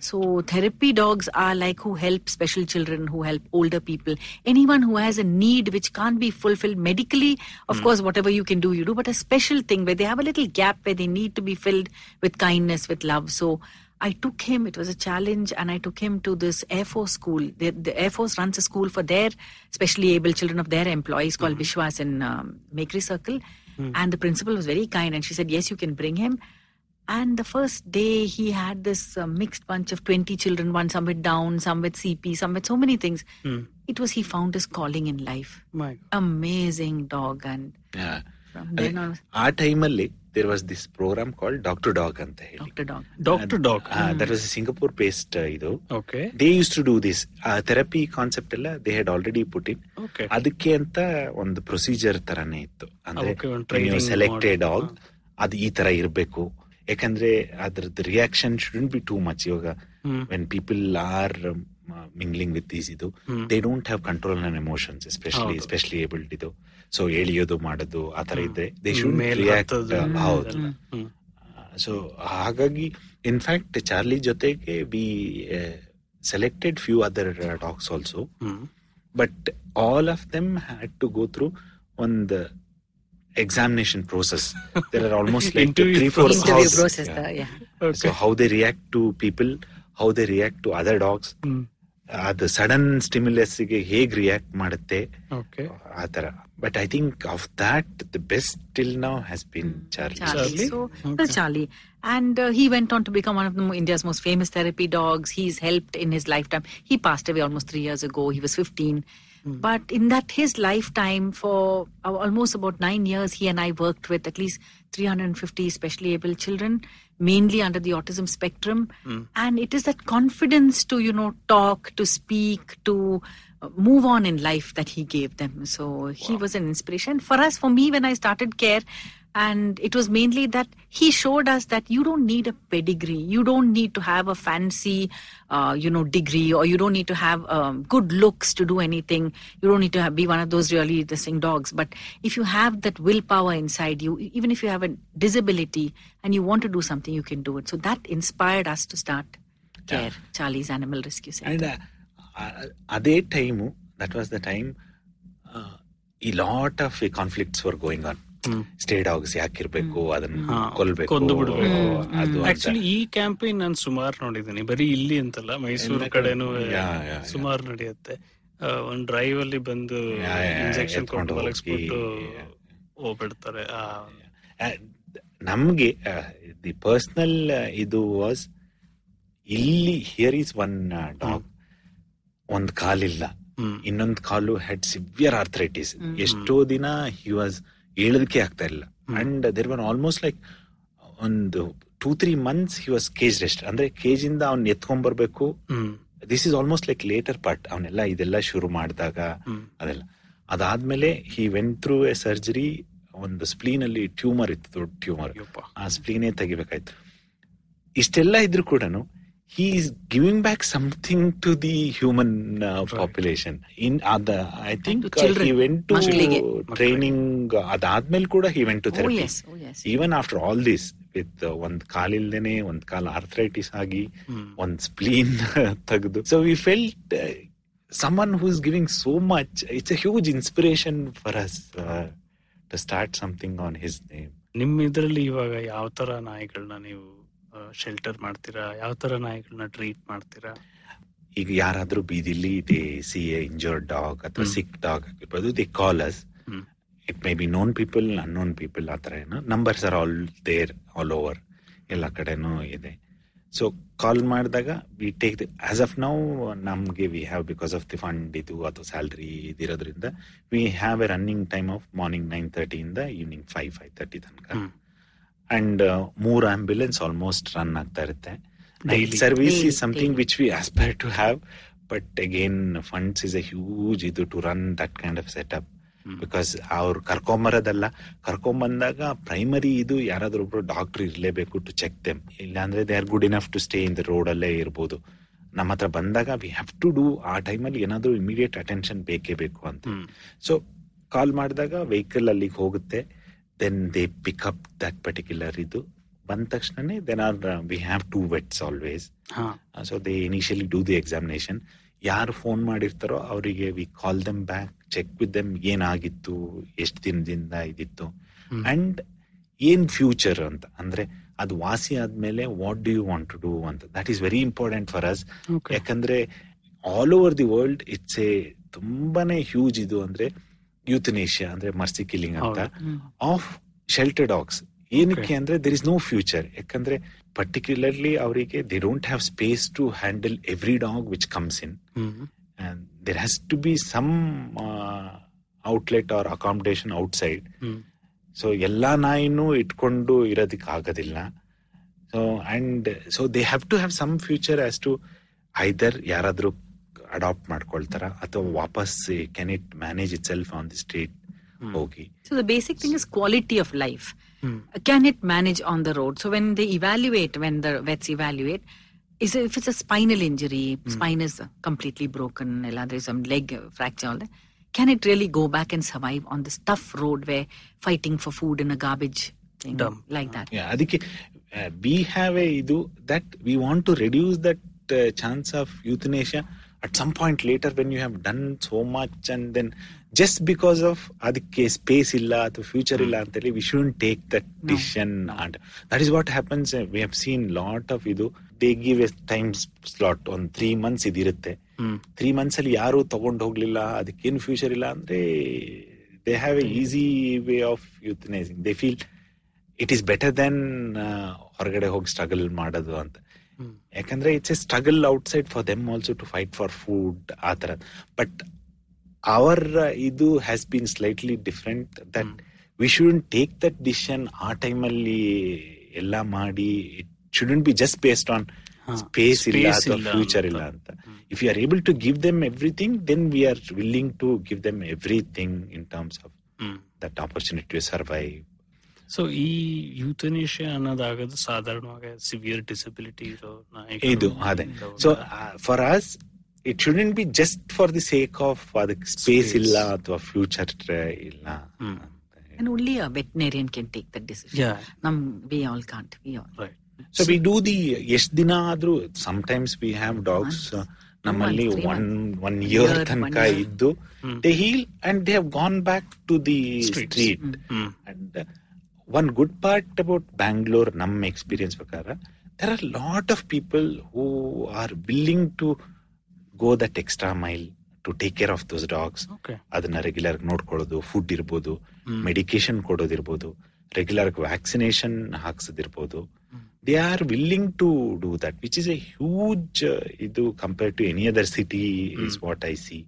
So therapy dogs are like who help special children, who help older people, anyone who has a need which can't be fulfilled medically. Of hmm. course, whatever you can do, you do, but a special thing where they have a little gap where they need to be filled with kindness, with love. So I took him. It was a challenge, and I took him to this Air Force school. The, the Air Force runs a school for their specially able children of their employees called hmm. Vishwas in um, Circle. Hmm. And the principal was very kind, and she said, "Yes, you can bring him." And the first day, he had this uh, mixed bunch of 20 children, one some with Down, some with CP, some with so many things. Mm. It was he found his calling in life. My Amazing dog. And yeah. from then on, ಆ ಟೈಮಲ್ಲಿ there was this program call doctor dog ಅಂತ ಹೇಳಿ Dr. Dog. Doctor dog that was you know. ಇದು okay they use to do this therapy concept ಎಲ್ಲ they had already put in Okay. ಅದಕ್ಕೆ ಅಂತ ಒಂದು procedure ತರಾನೇ ಇತ್ತು ಅಂದ್ರೆ Okay, ಒಂದು training ಸೆಲೆಕ್ಟೆಡ್ ಮಾಡಿ. ಡಾಗ್ ಅದು ಈ ತರ ಇರಬೇಕು ಯಾಕಂದ್ರೆ ಅದ್ರದ್ದು reaction shouldn't be too much ಇವಾಗ when people are mingling with is ಇದು they don't have control on emotions especially especially abled ಇದು. ಸೊ ಎಳಿಯೋದು ಮಾಡೋದು ಆ ತರ ಇದ್ರೆ ದೇ ಶುಡ್ ರಿಯಾಕ್ಟ್. ಹೌದು. ಸೊ ಹಾಗಾಗಿ ಇನ್ಫ್ಯಾಕ್ಟ್ ಚಾರ್ಲಿ ಜೊತೆಗೆ we selected few other dogs also hmm. But all of them had to go through ಒಂದು examination process there are almost like Interview three four process. Interview houses. process. Yeah. uh, yeah. so how they react to people how they react to other dogs ಹ್ಮ್. ಅದು sudden stimulus ಗೆ ಹೇಗ್ react ಮಾಡುತ್ತೆ okay ಆ ತರ but I think of that the best till now has been Charlie Charlie. Charlie? So, well, Charlie. And uh, he went on to become one of the, mo- India's most famous therapy dogs. He's helped in his lifetime. He passed away almost three years ago. He was 15. But in that his lifetime, for uh, almost about nine years, he and I worked with at least 350 specially able children, mainly under the autism spectrum. And it is that confidence to, you know, talk, to speak, to uh, move on in life that he gave them. So he was an inspiration for us. For me, when I started care, and it was mainly that he showed us that you don't need a pedigree. You don't need to have a fancy uh, you know degree or you don't need to have um, good looks to do anything. You don't need to have, be one of those really interesting dogs. But if you have that willpower inside you even if you have a disability and you want to do something you can do it. So that inspired us to start care yeah. charlie's animal rescue center. And uh, time that was the time uh, a lot of conflicts were going on. Stray dogs ಯಾಕಿರ್ಬೇಕು ಅದನ್ನ ಕೊಲ್ಬೇಕು ಕೊಂದು ಬಿಡ್ಬೇಕು. ಅದು actually ಈ campaign ನಾನು ಸುಮಾರು ನೋಡಿದ್ದೀನಿ. ಬರೀ ಇಲ್ಲಿ ಅಂತಲ್ಲ ಮೈಸೂರು ಕಡೆನೂ ಕಡೆ. ಸುಮಾರು ನಡೆಯುತ್ತೆ. ಒಂದ್ ಡ್ರೈವ್ ಅಲ್ಲಿ ಬಂದು ಇಂಜೆಕ್ಷನ್. ಮಲಗಿಸ್ಬಿಟ್ಟು ಹೋಗ್ಬಿಡ್ತಾರೆ. ಆ, ನಮ್ಗೆ ದಿ ಪರ್ಸನಲ್ ಇದು ವಾಸ್ ಇಲ್ಲಿ ಹಿಯರ್ ಈಸ್ ಒನ್ ಡಾಗ್ ಒಂದ್ ಕಾಲಿಲ್ಲ. ಹ್ಮ್. ಇನ್ನೊಂದ್ ಕಾಲು ಹೆಡ್ ಸಿವಿಯರ್ ಆರ್ಥರೈಟಿಸ್ ಎಷ್ಟೋ ದಿನ ಹಿ ವಾಸ್ ಹೇಳೋದಕ್ಕೆ ಆಗ್ತಾ ಇರಲಿಲ್ಲ. And there one almost like ಒಂದು two three months he was cage rest ಅಂದ್ರೆ ಕೇಜ್ ಇಂದ ಅವ್ನ ಎತ್ಕೊಂಡ್ ಬರ್ಬೇಕು ಹ್ಮ್. This is almost like later part ಅವನ್ನೆಲ್ಲ ಇದೆಲ್ಲ ಶುರು ಮಾಡಿದಾಗ ಅದೆಲ್ಲ. ಅದಾದ್ಮೇಲೆ he went through a surgery ಒಂದು ಸ್ಪ್ಲೀನ್ ಅಲ್ಲಿ ಟ್ಯೂಮರ್ ಇತ್ತು ದೊಡ್ಡ ಟ್ಯೂಮರ್. ಆ ಸ್ಪ್ಲೀನೇ ತೆಗಿಬೇಕಾಯ್ತು. ಇಷ್ಟೆಲ್ಲ ಇದ್ರು ಕೂಡ he's giving back something to the human uh, population. In other, I think uh, he went to ಮಕ್ಳಿಗೆ. training. ಅದಾದ್ಮೇಲೆ ಕೂಡ he went to Oh yes, oh yes. Even after all this with ಒಂದ್ ಕಾಲಿಲ್ದೇನೆ ಒಂದ್ ಕಾಲ್ ಆರ್ಥ್ರೈಟಿಸ್ ಆಗಿ ಒಂದ್ spleen ತೆಗೆದು so we felt someone who is giving so much it's a huge inspiration for us to start something on his name ನಿಮ್ ಇದ್ರಲ್ಲಿ ಇವಾಗ ಯಾವ ತರ ನಾಯಿಗಳನ್ನ ನೀವು ಶೆಲ್ಟರ್ ಮಾಡ್ತೀರಾ? ಯಾವ ತರ ನಾಯಿಗಳನ್ನ ಟ್ರೀಟ್ ಮಾಡ್ತೀರಾ? ಈಗ ಯಾರಾದ್ರೂ ಬೀದಿಲಿ they see a injured dog ಅಥವಾ ಸಿಕ್ ಡಾಗ್ ಆಗಿರ್ಬೋದು they call us. It may be known people unknown people ಆ ಥರ ಏನೋ. Numbers are all there all over ಎಲ್ಲ ಕಡೆನೂ ಇದೆ. ಸೊ ಕಾಲ್ ಮಾಡಿದಾಗ we take the as of now ನಮಗೆ we have because of the fund ಇದು ಅಥವಾ salary ಇದಿರೋದ್ರಿಂದ we have a running time of morning nine ತರ್ಟಿಯಿಂದ evening five five thirty ತನಕ. And ಮೂರ್ ambulance almost run ಆಗ್ತಾ ಇರುತ್ತೆ. Night Daily. Service is is something. Which we aspire to have but again funds is a huge ಇದು to run that kind of set up because ಅವ್ರು ಕರ್ಕೊಂಬರೋದಲ್ಲ ಕರ್ಕೊಂಬಂದಾಗ primary ಇದು ಯಾರಾದ್ರೂ ಒಬ್ರು ಡಾಕ್ಟರ್ ಇರಲೇಬೇಕು ಟು ಚೆಕ್ ದೆಮ್ ಇಲ್ಲಾಂದ್ರೆ they are good enough to stay in the road ಅಲ್ಲೇ ಇರ್ಬೋದು. ನಮ್ಮ ಹತ್ರ ಬಂದಾಗ ವಿ ಹ್ಯಾವ್ ಟು ಡೂ ಆ ಟೈಮಲ್ಲಿ ಏನಾದರೂ ಇಮಿಡಿಯೇಟ್ ಅಟೆನ್ಷನ್ ಬೇಕೇ ಬೇಕು ಅಂತ. ಸೊ ಕಾಲ್ ಮಾಡಿದಾಗ ವೆಹಿಕಲ್ ಅಲ್ಲಿಗೆ ಹೋಗುತ್ತೆ. Then they pick up that particular ಇದು ಬಂದ ತಕ್ಷಣನೇ then are we have two vets always so they initially do the examination ಯಾರು ಫೋನ್ ಮಾಡಿರ್ತಾರೋ ಅವರಿಗೆ we call them back check with them ಏನಾಗಿತ್ತು ಎಷ್ಟು ದಿನದಿಂದ ಇದಿತ್ತು. ಅಂಡ್ ಏನ್ ಫ್ಯೂಚರ್ ಅಂತ ಅಂದ್ರೆ ಅದು ವಾಸಿ ಆದ್ಮೇಲೆ what do you want to do ಅಂತ. That is very important for us. ಯಾಕಂದ್ರೆ all over the world it's a ತುಂಬಾನೇ ಹ್ಯೂಜ್ ಇದು ಅಂದ್ರೆ ಯೂಥನೇಷಿಯಾ ಅಂದ್ರೆ ಮರ್ಸಿ ಕಿಲಿಂಗ್ ಅಂತ. ಆಫ್ ಶೆಲ್ಟರ್ ಡಾಗ್ಸ್ ಏನಕ್ಕೆ ಅಂದ್ರೆ ದೇರ್ ಇಸ್ ನೋ ಫ್ಯೂಚರ್ ಯಾಕಂದ್ರೆ ಪರ್ಟಿಕ್ಯುಲರ್ಲಿ ಅವರಿಗೆ they don't have space to handle every dog which comes in. There has to be some outlet or accommodation outside. So ಎಲ್ಲಾ ನಾಯಿನೂ ಇಟ್ಕೊಂಡು ಇರೋದಕ್ಕೆ ಆಗೋದಿಲ್ಲ. So and so they have to have some future as to either ಯಾರಾದ್ರೂ adopt ಮಾಡ್ಕೊಳ್ತಾರ ಅಥವಾ ವಾಪಸ್ can it manage it self on the street Hmm. ಹೋಗಿ So the basic thing is quality of life. Hmm. Can it manage on the road? So when they evaluate, when the vets evaluate, is if it's a spinal injury, spine is completely broken, there's some leg fracture, all that, can it really go back and survive on this tough road where fighting for food in a garbage thing Dump. like that? Yeah, ಅದಕ್ಕೆ we have a ಇದು that we want to reduce that chance of euthanasia at some point later when you have done so much and then just because of ಅದಕ್ಕೆ space ಇಲ್ಲ ಅಥವಾ future ಇಲ್ಲ ಅಂತೇಳಿ we should take that decision and that is what happens we have seen lot of ಇದು they give a time slot ಒಂದು three months ಇದಿರುತ್ತೆ. Three months ಅಲ್ಲಿ ಯಾರು ತಗೊಂಡು ಹೋಗ್ಲಿಲ್ಲ ಅದಕ್ಕೇನು ಫ್ಯೂಚರ್ ಇಲ್ಲ ಅಂದ್ರೆ they have a easy way of euthanising they feel it is better then ಹೊರಗಡೆ ಹೋಗಿ ಸ್ಟ್ರಗಲ್ ಮಾಡೋದು ಅಂತ. ಯಾಕಂದ್ರೆ it's a struggle outside for them also to fight for food ಆ ತರ ಬಟ್ ಅವರ್ ಇದು has been slightly different that we should take that decision ಆ ಟೈಮಲ್ಲಿ ಎಲ್ಲ ಮಾಡಿ it shouldn't be just based on space ಇಲ್ಲ ಅಥವಾ ಫ್ಯೂಚರ್ ಇಲ್ಲ ಅಂತ. If you are able to give them everything then we are willing to give them everything in terms of. That opportunity to survive so ಈ euthanasia ಅನ್ನೋದಾಗೋದು ಸಾಧಾರಣವಾಗಿ severe disability ಇರೋ ಇದು ಅದೇ so for us it shouldn't be just for the sake of ಅದಕ್ಕೆ space Space. ಇಲ್ಲ ಅಥವಾ future ಇಲ್ಲ hmm. And only a veterinarian can take that decision. Yeah. We all can't. We all. Right so we do the ಎಷ್ಟು ದಿನ ಆದ್ರೂ times we have dogs ನಮ್ಮಲ್ಲಿ one one One year ತನಕ one year. ಇದ್ದು. They heal and they have gone back to the. Street hmm and one good part about Bangalore ನಮ್ಮ experience ಪ್ರಕಾರ there are lot of people who are willing to go that extra mile to take care of those dogs ಅದನ್ನ regular ನೋಡ್ಕೊಳ್ಳೋದು food ಇರ್ಬೋದು. Medication ಕೊಡೋದಿರ್ಬೋದು regular vaccination ಹಾಕ್ಸೋದಿರ್ಬೋದು. They are willing to do that which is a huge ಇದು compare to any other city is what I see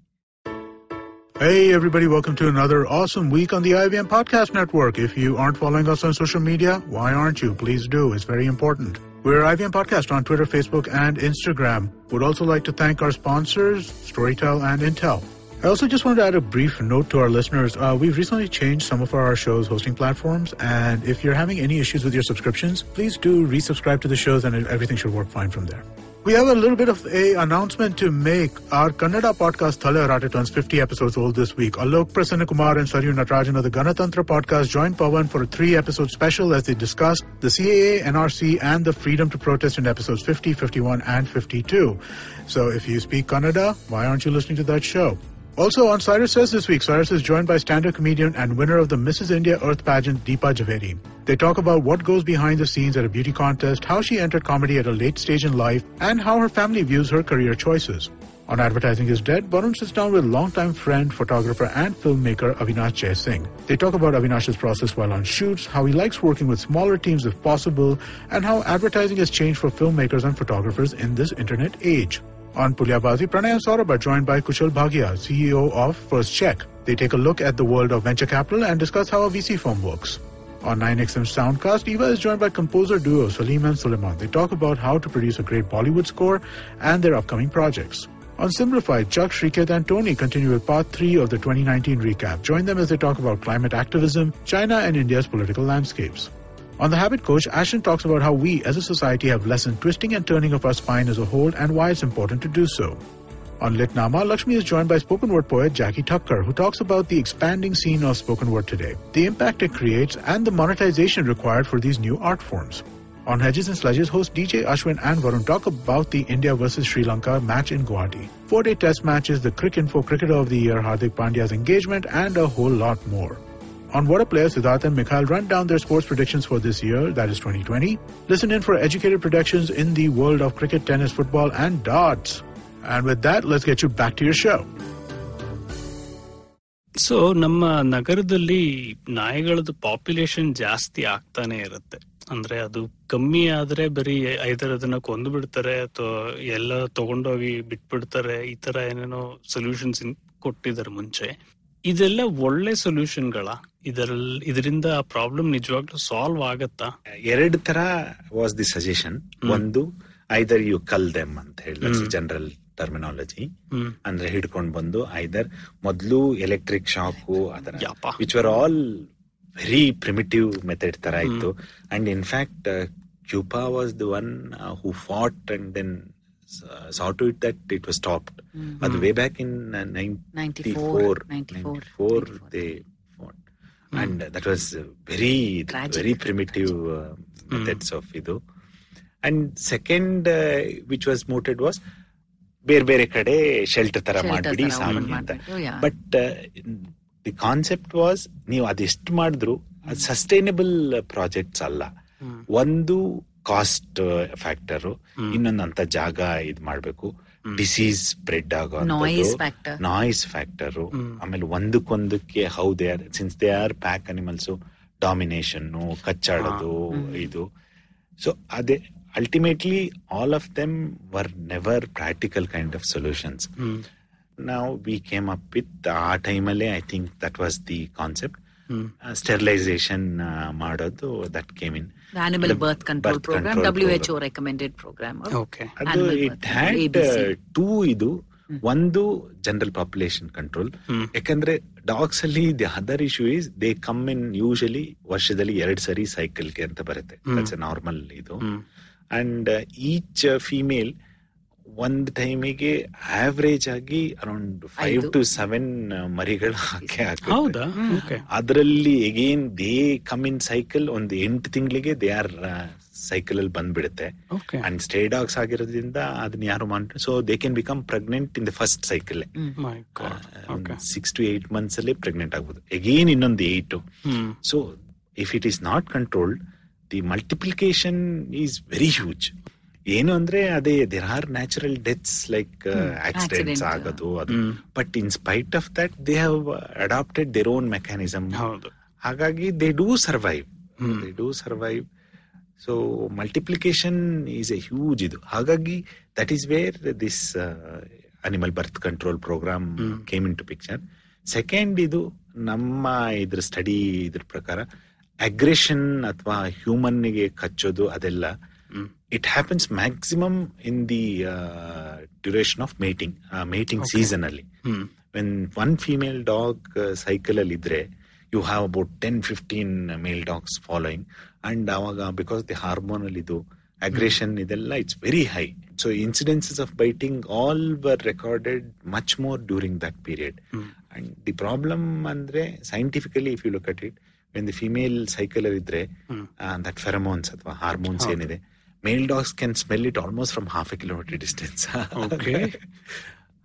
Hey, everybody, welcome to another awesome week on the IBM Podcast Network. If you aren't following us on social media, why aren't you? Please do. It's very important. We're IBM Podcast on Twitter, Facebook, and Instagram. Would also like to thank our sponsors, Storytel and Intel. I also just wanted to add a brief note to our listeners. Uh, we've recently changed some of our show's hosting platforms, and if you're having any issues with your subscriptions, please do resubscribe to the shows and everything should work fine from there. We have a little bit of a announcement to make. Our Kannada podcast Thale Arate turns 50 episodes old this week. Alok Prasanna Kumar and Saryu Natarajan of the Ganatantra podcast joined Pawan for a three-episode special as they discussed the CAA, NRC, and the freedom to protest in episodes 50, 51, and 52. So if you speak Kannada, why aren't you listening to that show? Also on Cyrus Says this week, Cyrus is joined by stand-up comedian and winner of the Mrs. India Earth pageant, Deepa Javeri. They talk about what goes behind the scenes at a beauty contest, how she entered comedy at a late stage in life, and how her family views her career choices. On Advertising is Dead, Varun sits down with longtime friend, photographer, and filmmaker Avinash Jay Singh. They talk about Avinash's process while on shoots, how he likes working with smaller teams if possible, and how advertising has changed for filmmakers and photographers in this internet age. On Pulyabazi, Pranay and Saurabh are joined by Kushal Bhagia, CEO of First Check. They take a look at the world of venture capital and discuss how a VC firm works. On 9XM Soundcast, Eva is joined by composer duo Salim and Suleiman. They talk about how to produce a great Bollywood score and their upcoming projects. On Simplified, Chuck, Shriketh, and Tony continue with part 3 of the 2019 recap. Join them as they talk about climate activism, China, and India's political landscapes. On The Habit Coach, Ashton talks about how we as a society have lessened twisting and turning of our spine as a whole and why it's important to do so. On Litnama, Lakshmi is joined by spoken word poet Jackie Tucker, who talks about the expanding scene of spoken word today, the impact it creates, and the monetization required for these new art forms. On Hedges and Sledges, host DJ Ashwin and Varun talk about the India versus Sri Lanka match in Guwahati, four-day test matches, the Crick Info Cricketer of the Year, Hardik Pandya's engagement, and a whole lot more. On What a Player, Siddharth and Mikhail run down their sports predictions for this year, that is 2020. Listen in for educated predictions in the world of cricket, tennis, football, and darts. And with that, let's get you back to your show. So ನಮ್ಮ ನಗರದಲ್ಲಿ ನಾಯಿಗಳದ್ದು population ಜಾಸ್ತಿ ಆಗ್ತಾನೆ ಇರುತ್ತೆ ಅಂದ್ರೆ ಅದು ಕಮ್ಮಿ ಆದ್ರೆ ಬರೀ ಐದರ ಅದನ್ನ ಕೊಂದು ಬಿಡ್ತಾರೆ ಅಥವಾ ಎಲ್ಲ ತಗೊಂಡೋಗಿ ಬಿಟ್ಬಿಡ್ತಾರೆ ಈ ತರ ಏನೇನೋ ಸೊಲ್ಯೂಷನ್ಸ್ ಕೊಟ್ಟಿದ್ದಾರೆ ಮುಂಚೆ ಇದೆಲ್ಲ ಒಳ್ಳೆ ಸೊಲ್ಯೂಷನ್ಗಳ ಇದರಲ್ಲಿ ಇದರಿಂದ ಪ್ರಾಬ್ಲಮ್ ನಿಜವಾಗ್ಲೂ ಸಾಲ್ವ್ ಆಗತ್ತಾ? ಎರಡು ತರ ವಾಸ್ ದಿ ಸಜೆಷನ್ ಒಂದು ಐದರ್ ಯು ಕಲ್ ದೆಮ್ ಅಂತ ಹೇಳಿ ಜನರಲ್ ಟರ್ಮಿನಾಲಜಿ ಅಂದ್ರೆ ಹಿಡ್ಕೊಂಡ್ ಬಂದು ಐದರ್ ಮೊದಲು ಎಲೆಕ್ಟ್ರಿಕ್ ಶಾಕು ಅದರ. Which were all very primitive method ತರ ಇತ್ತು. And in fact CUPA was the one who fought and then saw to it that it was stopped. Mm-hmm. But way back in uh, 94, 94, 94 they fought. And that was uh, very, Tragic. very primitive uh, methods of Ido. And second, uh, which was mooted was ಬೇರೆ ಬೇರೆ ಕಡೆ shelter ತರ ಮಾಡ್ಬಿಡಿ ಸಾಮಾನ್ಯ ಅಂತ. But the concept was ನೀವು ಅದೆಷ್ಟು ಮಾಡಿದ್ರು ಅದು ಸಸ್ಟೈನಬಲ್ ಪ್ರಾಜೆಕ್ಟ್ಸ್ ಅಲ್ಲ ಒಂದು ಕಾಸ್ಟ್ ಫ್ಯಾಕ್ಟರ್ ಇನ್ನೊಂದಂತ ಜಾಗ ಇದ್ ಮಾಡ್ಬೇಕು. ಡಿಸೀಸ್ ಸ್ಪ್ರೆಡ್ ಆಗೋ Noise factor. ನಾಯ್ಸ್ ಫ್ಯಾಕ್ಟರ್ ಆಮೇಲೆ ಒಂದಕ್ಕೊಂದಕ್ಕೆ how they are since they are pack animals domination ಕಚ್ಚಾಡೋದು ಇದು. ಸೊ ಅದೇ ultimately all of them were never practical kind of solutions ನಾವು ವಿ ಕೇಮ್ ಅಪ್ ವಿತ್ ಆ ಟೈಮಲ್ಲೇ I think that was the concept sterilization ಮಾಡೋದು that came in Animal birth control program, WHO recommended program. Program okay ಅದು it had. To ಇದು ಒಂದು general population control ಯಾಕಂದ್ರೆ dogs ಅಲ್ಲಿ the other issue is they come in usually ವರ್ಷದಲ್ಲಿ ಎರಡ್ ಸರಿ ಸೈಕಲ್ಗೆ ಅಂತ ಬರುತ್ತೆ. ನಾರ್ಮಲ್ ಇದು. ಅಂಡ್ ಈಚ್ ಫಿಮೇಲ್ ಒಂದ್ ಟೈಮಿಗೆ ಆವರೇಜ್ ಆಗಿ ಅರೌಂಡ್ ಫೈವ್. ಟು ಸೆವೆನ್ ಮರಿಗಳು ಹಾಕಿ ಹೌದಾ? ಓಕೆ ಅದರಲ್ಲಿ again they come in cycle ಒಂದ್ ಎಂಟು ತಿಂಗಳಿಗೆ ದೇ ಆರ್ ಸೈಕಲ್ ಅಲ್ಲಿ ಬಂದ್ಬಿಡುತ್ತೆ. ಓಕೆ ಅಂಡ್ ಸ್ಟೇ ಡಾಗ್ಸ್ ಆಗಿರೋದ್ರಿಂದ ಅದನ್ನ ಯಾರು ಮಾಡ್ so they can become pregnant in the first cycle my god okay six to eight months ಅಲ್ಲಿ ಪ್ರೆಗ್ನೆಂಟ್ ಆಗ್ಬೋದು. ಎಗೇನ್ ಇನ್ನೊಂದು eight so if it is not controlled the multiplication is very huge ಏನು ಅಂದ್ರೆ ಅದೇ there are natural deaths like accidents. ಆಗೋದು ಅದು. But in spite of that they have adapted their own mechanism ಹಾಗಾಗಿ they do survive they do survive so multiplication is a huge ಇದು. ಹಾಗಾಗಿ that is where this animal birth control program came into picture second ಇದು ನಮ್ಮ ಇದ್ರ study ಇದ್ರ ಪ್ರಕಾರ aggression ಅಥವಾ ಹ್ಯೂಮನ್ಗೆ ಕಚ್ಚೋದು ಅದೆಲ್ಲ it happens maximum in the duration of mating mating season ಅಲ್ಲಿ. When one female dog cycle ಅಲ್ಲಿ ಇದ್ರೆ you have about ten fifteen male dogs following and ಅವಾಗ ಬಿಕಾಸ್ ದಿ ಹಾರ್ಮೋನಲ್ ಇದು ಅಗ್ರೆಷನ್ ಇದೆಲ್ಲ it's very high so incidences of biting all were recorded much more during that period and the problem ಅಂದ್ರೆ scientifically if you look at it when the female cycle ಇದ್ರೆ that pheromones ಅಥವಾ hormones ಏನಿದೆ male dogs can smell it almost from half a kilometer distance Okay.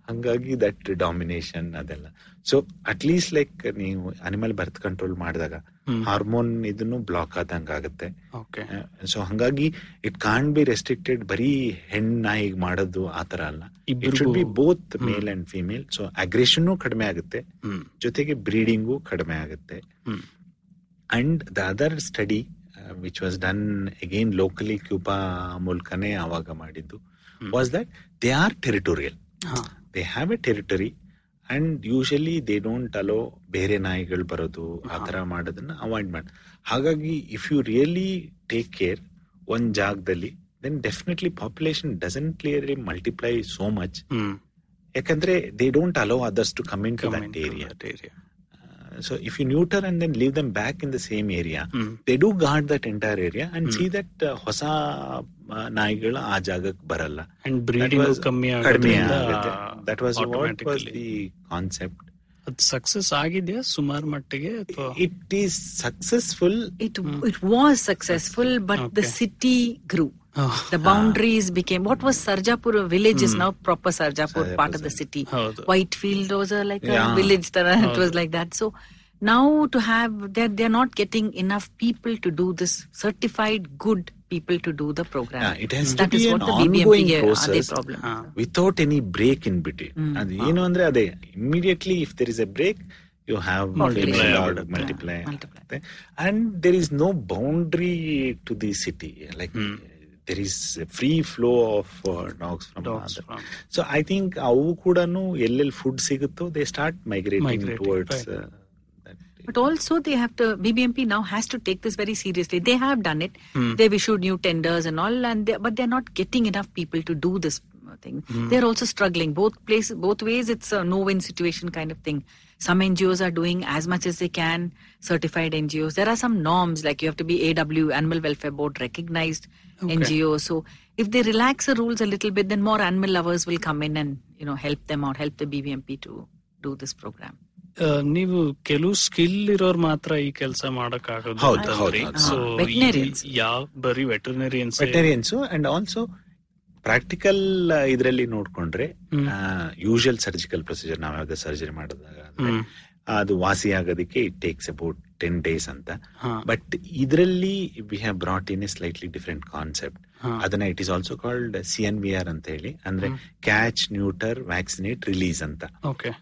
ಹಂಗಾಗಿ that domination ಅದೆಲ್ಲ. So at least like ನೀವು animal birth control ಮಾಡಿದಾಗ hormone ಇದನ್ನು block ಆದಂಗ ಆಗುತ್ತೆ. ಸೊ ಹಂಗಾಗಿ ಇಟ್ ಕಾನ್ ಬಿ ರೆಸ್ಟ್ರಿಕ್ಟೆಡ್ ಬರೀ ಹೆಣ್ಣ ಈಗ ಮಾಡೋದು ಆತರ ಅಲ್ಲ. It should be both male and female so aggression ಕಡಿಮೆ ಆಗುತ್ತೆ. ಜೊತೆಗೆ ಬ್ರೀಡಿಂಗು ಕಡಿಮೆ ಆಗುತ್ತೆ. And the other study which was done again locally Cuba ಮೂಲಕನೇ ಆವಾಗ ಮಾಡಿದ್ದು was that they are territorial they have a territory and usually they don't allow ಬೇರೆ ನಾಯಿಗಳು ಬರೋದು ಆ ಥರ ಮಾಡೋದನ್ನ ಅವಾಯ್ಡ್ ಮಾಡಿ. ಹಾಗಾಗಿ if you really take care ಒಂದು ಜಾಗದಲ್ಲಿ then definitely population doesn't clearly multiply so much ಯಾಕಂದ್ರೆ they don't allow others to come into that area that area. So if you neuter and then leave them back in the same area hmm they do guard that entire area and see that ಹೊಸ ನಾಯಿಗಳು ಆ ಜಾಗಕ್ಕೆ ಬರಲ್ಲ and breeding ಕಮ್ಮಿ ಕಡಿಮೆ ಆಗುತ್ತೆ that was what was the concept ಅದ್ success ಆಗಿದೆಯಾ ಸುಮಾರು ಮಟ್ಟಿಗೆ it is successful it it was successful, but the city city Oh, the boundaries became what was Sarjapur village is hmm. now proper Sarjapur, Sarjapur part of the city. Whitefield was a, like yeah. a village, it was like that. So now to have they're, they're not getting enough people to do this certified good people to do the program. Yeah, it has that to be an ongoing process. uh, without any break in between. Hmm. And ah. you know andre they immediately if there is a break you have multiply, multiply, multiply, and there is no boundary to the city. Like. Hmm. There is free flow of dogs from Dogs from- so I think ಅವು ಕೂಡ ಎಲ್ಲೆಲ್ಲಿ food ಸಿಗುತ್ತೋ they start migrating Migrating, towards But also they have to BBMP now has to take this very seriously. They have done it. They've issued new tenders and all, and they, but they're not getting enough people to do this uh, thing. They're also struggling. Both places, both ways, it's a no-win situation kind of thing. Some NGOs are doing as much as they can, certified NGOs. There are some norms like you have to be AW, Animal Welfare Board recognized NGO. So if they relax the rules a little bit, then more animal lovers will come in and you know help them out, help the BBMP to do this program. ಆ, ನೀವು ಕೆಲವು skill ಇರೋರ್ ಮಾತ್ರ ಈ ಕೆಲಸ ಮಾಡಕ್ ಆಗೋದು ಹೌದು, ಅಂತಂದ್ರಿ. ಹೌದು, So, ಹೌದು. Veterinarians. ಈ ಯಾವ ಬರೀ ವೆಟರ್ನರಿಯನ್ಸ್ ವೆಟರಿಯನ್ಸ್ ಅಂಡ್ ಆಲ್ಸೋ practical ಇದರಲ್ಲಿ ನೋಡ್ಕೊಂಡ್ರೆ ಯೂಶುವಲ್ ಸರ್ಜಿಕಲ್ ಪ್ರೊಸೀಜರ್ ನಾವ್ ಯಾವ್ದು ಸರ್ಜರಿ ಮಾಡಿದಾಗ ಅದು ವಾಸಿ ಆಗೋದಕ್ಕೆ it takes about ten days ಅಂತ. ಬಟ್ ಇದರಲ್ಲಿ we have brought in a slightly different concept. ಅದನ್ನ it is also called C N V R ಅಂತ ಹೇಳಿ. ಅಂದ್ರೆ ಕ್ಯಾಚ್ ನ್ಯೂಟರ್ ವ್ಯಾಕ್ಸಿನೇಟ್ ರಿಲೀಸ್ ಅಂತ. Okay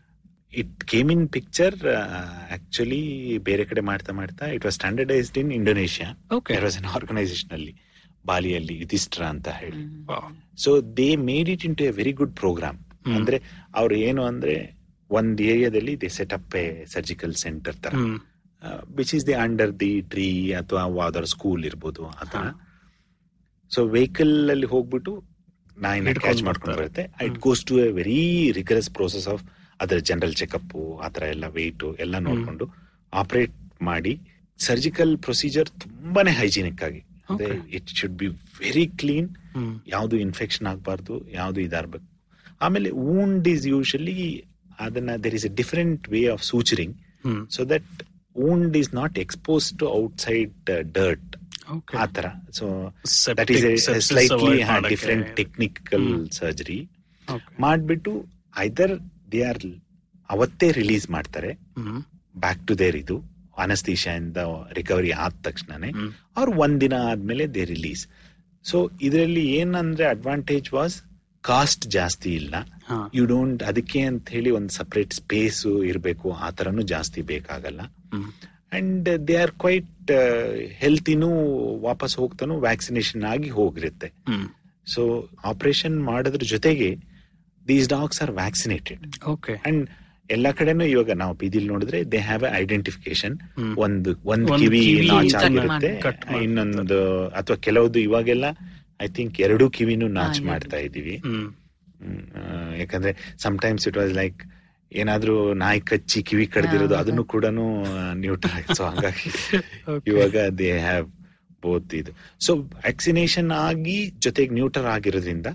it came in picture actually ಬೇರೆ ಕಡೆ ಮಾಡ್ತಾ ಮಾಡ್ತಾ it was standardized in Indonesia Okay. Was an organisation ಅಲ್ಲಿ. ಬಾಲಿಯಲ್ಲಿ ಯುಧಿಷ್ಠರ ಅಂತ ಹೇಳಿ. So they made it into a very good program ಅಂದ್ರೆ ಅವ್ರು ಏನು ಅಂದ್ರೆ ಒಂದ್ ಏರಿಯಾದಲ್ಲಿ they set up a surgical centre ತರ. Which is the under the tree ಅಥವಾ ಯಾವ್ದಾದ್ರು ಸ್ಕೂಲ್ ಇರ್ಬೋದು ಅಥವಾ ಸೊ ವೆಹಿಕಲ್ ಅಲ್ಲಿ ಹೋಗ್ಬಿಟ್ಟು ನಾಯಿನ ಅಟ್ಯಾಚ್ ಕ್ಯಾಚ್ ಮಾಡ್ಕೊಂಡು. ಬರುತ್ತೆ. It goes to a very rigorous process of ಅದರ ಜನರಲ್ ಚೆಕಪ್ ಆತರ ಎಲ್ಲ ವೆಯ್ಟ್ ಎಲ್ಲ ನೋಡ್ಕೊಂಡು ಆಪರೇಟ್ ಮಾಡಿ ಸರ್ಜಿಕಲ್ ಪ್ರೊಸೀಜರ್ ತುಂಬಾನೇ ಹೈಜಿನಿಕ್ ಆಗಿ it should be very clean. ಯಾವ್ದು ಇನ್ಫೆಕ್ಷನ್ ಆಗಬಾರ್ದು ಯಾವ್ದು ಇದಾರ್ಬೇಕು ಆಮೇಲೆ ವೂಂಡ್ ಈಸ್ ಯೂಶಲಿ ಅದನ್ನ there is a different way of suturing. So that wound is not expose to outside dirt. ಆ ತರ so that is slightly. Different technical surgery. ಮಾಡ್ಬಿಟ್ಟು ಐದರ್ they are ಅವತ್ತೇ ರಿಲೀಸ್ ಮಾಡ್ತಾರೆ. ಬ್ಯಾಕ್ ಟು ದೇರ್ ಇದು ಅನಸ್ತೀಶಿಯಿಂದ recovery ಆದ ತಕ್ಷಣನೇ ಅವ್ರು ಒಂದಿನ ಆದ್ಮೇಲೆ ದೇ ರಿಲೀಸ್ ಸೊ ಇದರಲ್ಲಿ ಏನಂದ್ರೆ ಅಡ್ವಾಂಟೇಜ್ ವಾಸ್ ಕಾಸ್ಟ್ ಜಾಸ್ತಿ ಇಲ್ಲ. ಯು ಡೋಂಟ್ ಅದಕ್ಕೆ ಅಂತ ಹೇಳಿ ಒಂದು ಸಪ್ರೇಟ್ ಸ್ಪೇಸ್ ಇರಬೇಕು ಆ ತರನು ಜಾಸ್ತಿ ಬೇಕಾಗಲ್ಲ. ಅಂಡ್ ದೇ ಆರ್ ಕ್ವೈಟ್ ಹೆಲ್ತಿನೂ ವಾಪಸ್ ಹೋಗ್ತಾನೂ ವ್ಯಾಕ್ಸಿನೇಷನ್ ಆಗಿ ಹೋಗಿರುತ್ತೆ. ಸೊ ಆಪರೇಷನ್ ಮಾಡೋದ್ರ ಜೊತೆಗೆ these dogs are vaccinated okay and ಎಲ್ಲಾ ಕಡೆನೂ ಇವಾಗ ನಾವು ಬೀದಿಲಿ ನೋಡಿದ್ರೆ ದೇ ಹ್ಯಾವ್ ಎ ಐಡೆಂಟಿಫಿಕೇಶನ್. ಒಂದು ಒಂದು ಕಿವಿ ನಾಚ್ ಆಗಿರುತ್ತೆ. ಇನ್ನೊಂದು ಅಥವಾ ಕೆಲವೊಂದು ಇವಾಗೆಲ್ಲ ಐ ಥಿಂಕ್ ಎರಡು ಕಿವಿನೂ ನಾಚ್ ಮಾಡ್ತಾ ಇದೀವಿ ಯಾಕಂದ್ರೆ ಟೈಮ್ಸ್ ಇಟ್ ವಾಸ್ ಲೈಕ್ ಏನಾದ್ರೂ ನಾಯಿ ಕಚ್ಚಿ ಕಿವಿ ಕಡ್ದಿರೋದು ಅದನ್ನು ಕೂಡ ನ್ಯೂಟ್ರಲ್ ಸೊ ಹಂಗಾಗಿ ಇವಾಗ ದೇ ಹ್ಯಾವ್ ಬೋತ್ ಇದು. ಸೊ ವ್ಯಾಕ್ಸಿನೇಷನ್ ಆಗಿ ಜೊತೆಗೆ ನ್ಯೂಟರ್ ಆಗಿರೋದ್ರಿಂದ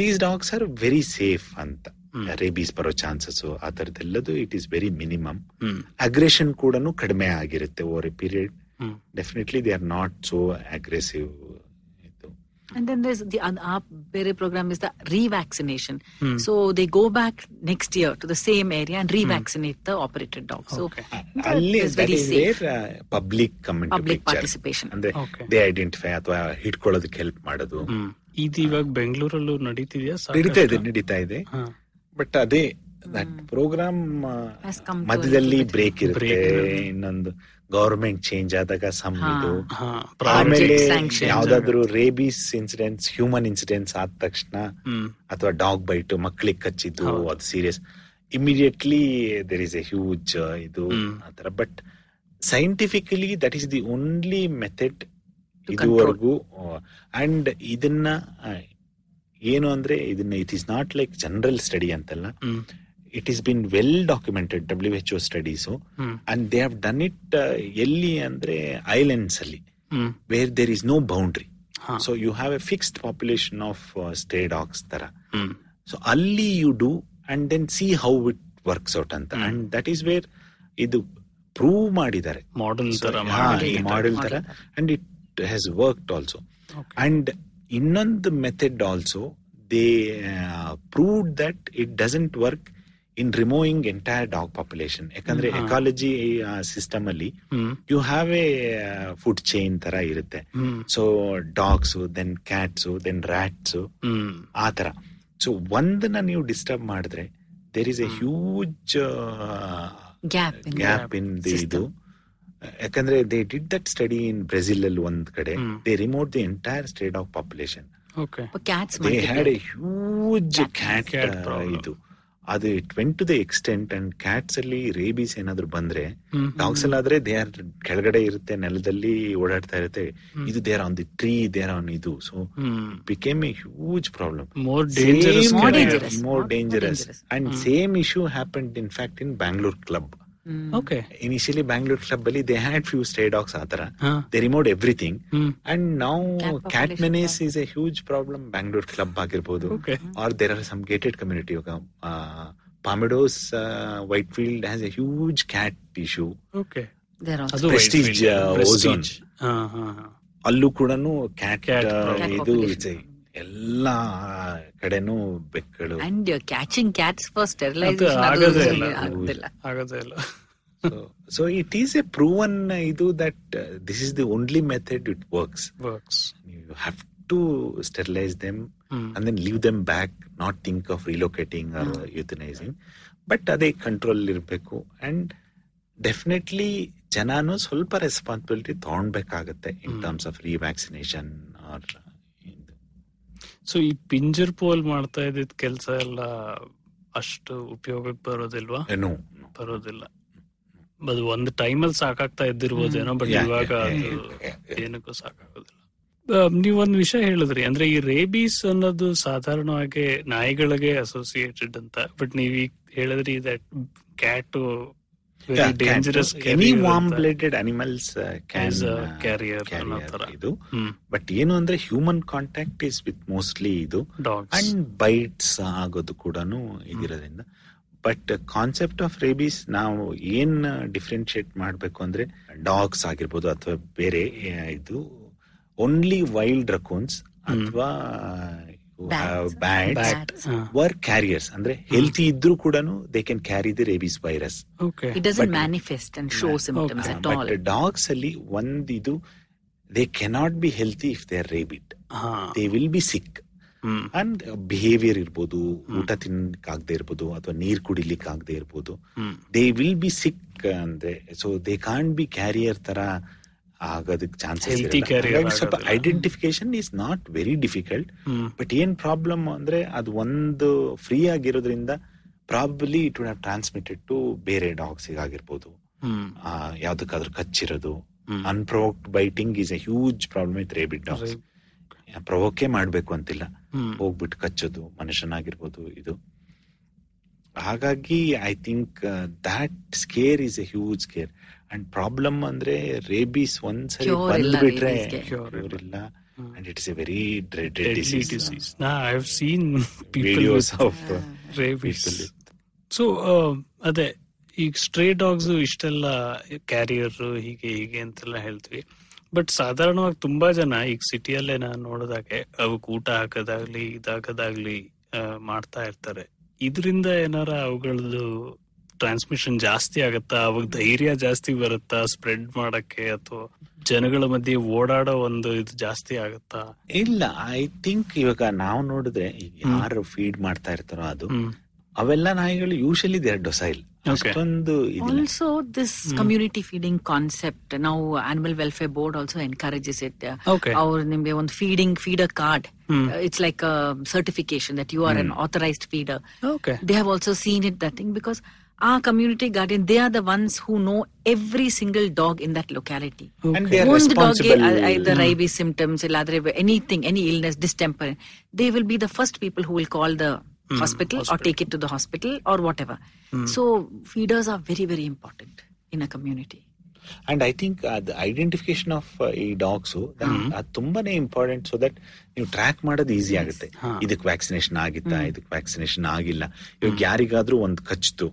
these dogs are very safe ಅಂತ. ರೇಬೀಸ್ ಬರೋ ಚಾನ್ಸಸ್ ಆ ಥರದ್ದೆಲ್ಲದು it is very minimum aggression ಕೂಡ ಕಡಿಮೆ ಆಗಿರುತ್ತೆ over a period. Definitely they are not so aggressive And then there's the uh, our Bere program is the revaccination. Hmm. So they go back next year to the same area and revaccinate the operated dog. So Okay. that ಅಲ್ಲಿ is very uh, public public comment Public participation. they Okay. They identify ಅಥವಾ ಹಿಡ್ಕೊಳ್ಳೋದಕ್ಕೆ help ಮಾಡೋದು ಇದು ಇವಾಗ ಬೆಂಗಳೂರಲ್ಲೂ ನಡೀತಿದೆಯಾ ನಡೀತಾ ಇದೆ ನಡೀತಾ ಇದೆ. ಬಟ್ ಅದೇ ದಟ್ ಪ್ರೋಗ್ರಾಮ್ ಮಧ್ಯದಲ್ಲಿ ಬ್ರೇಕ್ ಇರುತ್ತೆ. ಇನ್ನೊಂದು ಗವರ್ಮೆಂಟ್ ಚೇಂಜ್ ಆದಾಗ ಸಮ್ ಇದು. ಆಮೇಲೆ. ಯಾವ್ದಾದ್ರು ರೇಬೀಸ್ ಇನ್ಸಿಡೆಂಟ್ಸ್ ಹ್ಯೂಮನ್ ಇನ್ಸಿಡೆಂಟ್ಸ್ ಆದ ತಕ್ಷಣ ಅಥವಾ ಡಾಗ್ ಬೈಟ್ ಮಕ್ಳಿಗೆ ಕಚ್ಚಿದ್ದು. ಅದು serious immediately there is a huge ಇದು. ಆತರ but scientifically that is the only method ಇದುವರೆಗೂ ಅಂಡ್ ಇದನ್ನ ಏನು ಅಂದ್ರೆ ಇದನ್ನ it is not like general study ಅಂತಲ್ಲ. It is been well documented W H O studies hmm. And they have done it ಎಲ್ಲಿ ಅಂದ್ರೆ ಐಲ್ಯಾಂಡ್ಸ್ ಅಲ್ಲಿ where there is no boundary. So you have a fixed population of stray dogs ತರ. So ಅಲ್ಲಿ you do and then see how it works out ಅಂತ. And that is where ಇದು prove ಮಾಡಿದ್ದಾರೆ. Model ತರ model ತರ. And it has worked also. And ಇನ್ನೊಂದು method also they proved that it doesn't work in removing entire dog population ಯಾಕಂದ್ರೆ. Ecology system ಅಲ್ಲಿ you have a food chain ತರ ಇರುತ್ತೆ. So dogs then cats then rats hmm. ಆ ತರ. So ಒಂದನ್ನ ನೀವು disturb ಮಾಡಿದ್ರೆ there is a huge gap in the. ಇದು. ಯಾಕಂದ್ರೆ they did that study in Brazil ಅಲ್ಲಿ ಒಂದ್ ಕಡೆ. They removed the entire state of population they had a. Huge cat. ಇದು. ಅದು went to the extent and cats ಅಲ್ಲಿ rabies ಏನಾದ್ರು ಬಂದ್ರೆ ಡಾಗ್ಸ್ ಅಲ್ಲಿ ಆದ್ರೆ ದೇ ಆರ್ ಕೆಳಗಡೆ ಇರುತ್ತೆ ನೆಲದಲ್ಲಿ ಓಡಾಡ್ತಾ ಇರುತ್ತೆ. ಇದು there on the tree there on ಇದು. So became a huge problem more dangerous and same issue happen in fact in Bangalore Mm. Initially Bangalore club ಅಲ್ಲಿ they had few stray dogs ಆತರ they removed everything and ನಾವು cat menace is a huge problem Bangalore club ಆಗಿರ್ಬೋದು. Or there are some gated community yoga Palm Meadows Whitefield has a huge cat issue Prestige ಅಲ್ಲೂ ಕೂಡ cat ಇದು ಎಲ್ಲಾ ಕಡೆನೂ ಬೆಕ್ಕಳು. And catching ಆಗದೇ ಇಲ್ಲ. ಆಗೋದೇ so it is a proven ಇದು that this is the only method it works works. Works you have to sterilise them and then leave them back not think of of or or but but ಅದೇ control ಇರಬೇಕು. And definitely ಜನಾನು ಸ್ವಲ್ಪ responsibility ತಗೊಳ್ಬೇಕಾಗತ್ತೆ in. Terms of revaccination or so ಈ ಪಿಂಜರ್ ಪೋಲ್ ಮಾಡ್ತಾ ಇದ್ದಿದ್ ಕೆಲಸ ಎಲ್ಲ ಅಷ್ಟು ಉಪಯೋಗಕ್ಕೆ ಬರೋದಿಲ್ವಾ? ಬರೋದಿಲ್ಲ. ಅದು ಒಂದು ಟೈಮಲ್ಲಿ ಸಾಕಾಗ್ತಾ ಇದ್ದಿರ್ಬೋದೇನೋ ಬಟ್ ಇವಾಗ ಅದು. ಏನಕ್ಕೂ ಸಾಕಾಗೋದಿಲ್ಲ. ನೀವ್ ನೀವೊಂದು ವಿಷಯ ಹೇಳಿದ್ರಿ ಅಂದ್ರೆ ಈ ರೇಬೀಸ್ ಅನ್ನೋದು ಸಾಧಾರಣವಾಗಿ ನಾಯಿಗಳಿಗೆ ಅಸೋಸಿಯೇಟೆಡ್ ಅಂತ ಬಟ್ ನೀವ್ ಈಗ ಹೇಳಿದ್ರಿ that cat dangerous any animals Is a carrier ಅನ್ನೋ ತರ. ಇದು. ಬಟ್ ಏನು ಅಂದ್ರೆ human contact is with mostly ಇದು. ಅಂಡ್ ಬೈಟ್ಸ್ ಆಗೋದು ಕೂಡ ಇದಿರೋದ್ರಿಂದ. ಬಟ್ ಕಾನ್ಸೆಪ್ಟ್ ಆಫ್ ರೇಬೀಸ್ ನಾವು ಏನ್ ಡಿಫ್ರೆನ್ಶಿಯೇಟ್ ಮಾಡಬೇಕು ಅಂದ್ರೆ ಡಾಗ್ಸ್ ಆಗಿರ್ಬೋದು ಅಥವಾ ಬೇರೆ ಇದು ಓನ್ಲಿ ವೈಲ್ಡ್ ರಕೋನ್ಸ್ ಅಥವಾ. ಬ್ಯಾಟ್ಸ್. ವರ್ ಕ್ಯಾರಿಯರ್ಸ್ ಅಂದ್ರೆ ಹೆಲ್ತಿ ಇದ್ರೂ ಕೂಡ they can carry the rabies virus okay It doesn't But- manifest and show symptoms at all. But dogs ಅಲ್ಲಿ ಒಂದ್ ಇದು they cannot be healthy if they are rabid they will be sick hmm and behaviour ಇರ್ಬೋದು ಊಟ ತಿನ್ನಕ್ಕಾಗದೆ ಇರ್ಬೋದು ಅಥವಾ ನೀರ್ ಕುಡಿಲಿಕ್ಕೆ ಆಗದೆ ಇರ್ಬೋದು ದೇ ವಿಲ್ ಬಿ ಸಿಕ್ ಅಂದ್ರೆ so they can't be carrier ತರ ಆಗೋದಕ್ಕೆ ಚಾನ್ಸಸ್ ಸ್ವಲ್ಪ. Identification is not very difficult but ಏನ್ ಪ್ರಾಬ್ಲಮ್ ಅಂದ್ರೆ ಅದು ಒಂದು ಫ್ರೀ ಆಗಿರೋದ್ರಿಂದ probably it would have transmitted to ಬೇರೆ ಡಾಗ್ಸ್ ಆಗಿರ್ಬೋದು ಯಾವ್ದಕ್ಕಾದ್ರು ಕಚ್ಚಿರೋದು. Unprovoked biting is a huge problem with rabid dogs provoke ಮಾಡ್ಬೇಕು ಅಂತಿಲ್ಲ. ಹೋಗ್ಬಿಟ್ಟು ಕಚ್ಚೋದು ಮನುಷ್ಯನಾಗಿರ್ಬೋದು ಇದು. ಹಾಗಾಗಿ I think that scare is a huge scare and problem ಅಂದ್ರೆ ರೇಬೀಸ್ ಒಂದ್ಸರಿ ಬಂದ್ಬಿಟ್ರೆ ಇಲ್ಲ. And it's a very dreaded disease ನಾ I seen videos of rabies so ಅದೇ ಈಗ ಸ್ಟ್ರೇ ಡಾಗ್ಸ್ ಇಷ್ಟೆಲ್ಲ ಕ್ಯಾರಿಯರ್ ಹೀಗೆ ಹೀಗೆ ಅಂತೆಲ್ಲ ಹೇಳ್ತೀವಿ. ಬಟ್ ಸಾಧಾರಣವಾಗಿ ತುಂಬಾ ಜನ ಈಗ ಸಿಟಿಯಲ್ಲೇ ನಾನು ನೋಡಿದಾಗೆ ಅವಕ್ಕೆ ಊಟ ಹಾಕೋದಾಗ್ಲಿ ಇದಾಕೋದಾಗ್ಲಿ ಆ, ಮಾಡ್ತಾ ಇರ್ತಾರೆ. ಇದರಿಂದ ಏನಾರ ಅವುಗಳದ್ದು ಟ್ರಾನ್ಸ್ಮಿಷನ್ ಜಾಸ್ತಿ ಆಗತ್ತಾ? ಅವಾಗ ಧೈರ್ಯ ಜಾಸ್ತಿ ಬರುತ್ತಾ? ಸ್ಪ್ರೆಡ್ ಮಾಡಕ್ಕೆ ಅಥವಾ ಜನಗಳ ಮಧ್ಯೆ ಓಡಾಡೋ ಒಂದು ಇದು ಜಾಸ್ತಿ ಆಗತ್ತಾ? ಇಲ್ಲ ಐ ಥಿಂಕ್ ಇವಾಗ ನಾವು ನೋಡಿದ್ರೆ ಯಾರು ಫೀಡ್ ಮಾಡ್ತಾ ಇರ್ತಾರೋ ಅದು ಅವೆಲ್ಲ ನಾಯಿಗಳು ಯೂಶಲಿ ದೇ ಆರ್ ಡೊಸೈಲ್. ಅಷ್ಟೊಂದು community feeding concept now Animal Welfare Board also encourages it. Uh, Okay. ಅವ್ರು ನಿಮ್ಗೆ ಒಂದು feeding feeder card. It's like certification that you are an authorised feeder they have also seen it it that thing because our community guardian they are the ones who know every single dog in that locality And they are dog responsible. either rabies symptoms anything any illness distemper they will be the first people who will call the hospital, or take it to the hospital or whatever so feeders are very very important in a community and I think ಅದ್ identification of ಈ dogs ಅದು ತುಂಬಾನೇ important so that ನೀವು track ಮಾಡೋದು easy ಆಗುತ್ತೆ ಇದಕ್ vaccination ಆಗಿತ್ತಾ ಇದಕ್ ವ್ಯಾಕ್ಸಿನೇಷನ್ ಆಗಿಲ್ಲ ಇವಾಗ ಯಾರಿಗಾದ್ರೂ ಒಂದ್ ಕಚ್ತು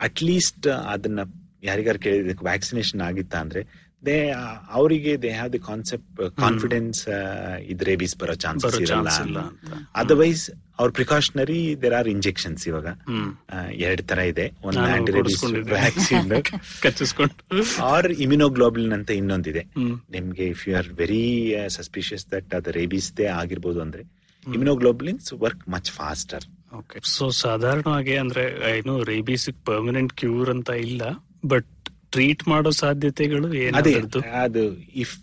ಅಟ್ ಲೀಸ್ಟ್ ಅದನ್ನ ಯಾರಿಗಾರು ಕೇಳಿದ ಇದಕ್ಕೆ ವ್ಯಾಕ್ಸಿನೇಷನ್ ಆಗಿತ್ತಾ ಅಂದ್ರೆ ದೇ ಅವರಿಗೆ they have the concept confidence ಇದ್ ರೇಬೀಸ್ ಬರೋ ಚಾನ್ಸಸ್ ಇರಲ್ಲ. ಅದರ್ವೈಸ್ ಅವ್ರ ಪ್ರಿಕಾಷನರಿ ದೇರ್ ಆರ್ ಇಂಜೆಕ್ಷನ್ಸ್ ಇವಾಗ. ಎರಡ್ ತರ ಇದೆ. ಒಂದು anti rabies. Vaccine or immunoglobulin ಅಂತ ಇನ್ನೊಂದಿದೆ. ನಿಮ್ಗೆ if you are very suspicious that ಅದು ರೇಬೀಸ್ ದೇ ಆಗಿರ್ಬೋದು ಅಂದ್ರೆ immunoglobulins work much faster okay so ಸಾಧಾರಣವಾಗಿ ಅಂದ್ರೆ ಏನು ರೇಬಿಸ್ ಪರ್ಮನೆಂಟ್ ಕ್ಯೂರ್ ಅಂತ ಇಲ್ಲ ಬಟ್ ಟ್ರೀಟ್ ಮಾಡೋ ಸಾಧ್ಯತೆಗಳು ಅದೇ ಏನಾದ್ರು ಅದು ಇಫ್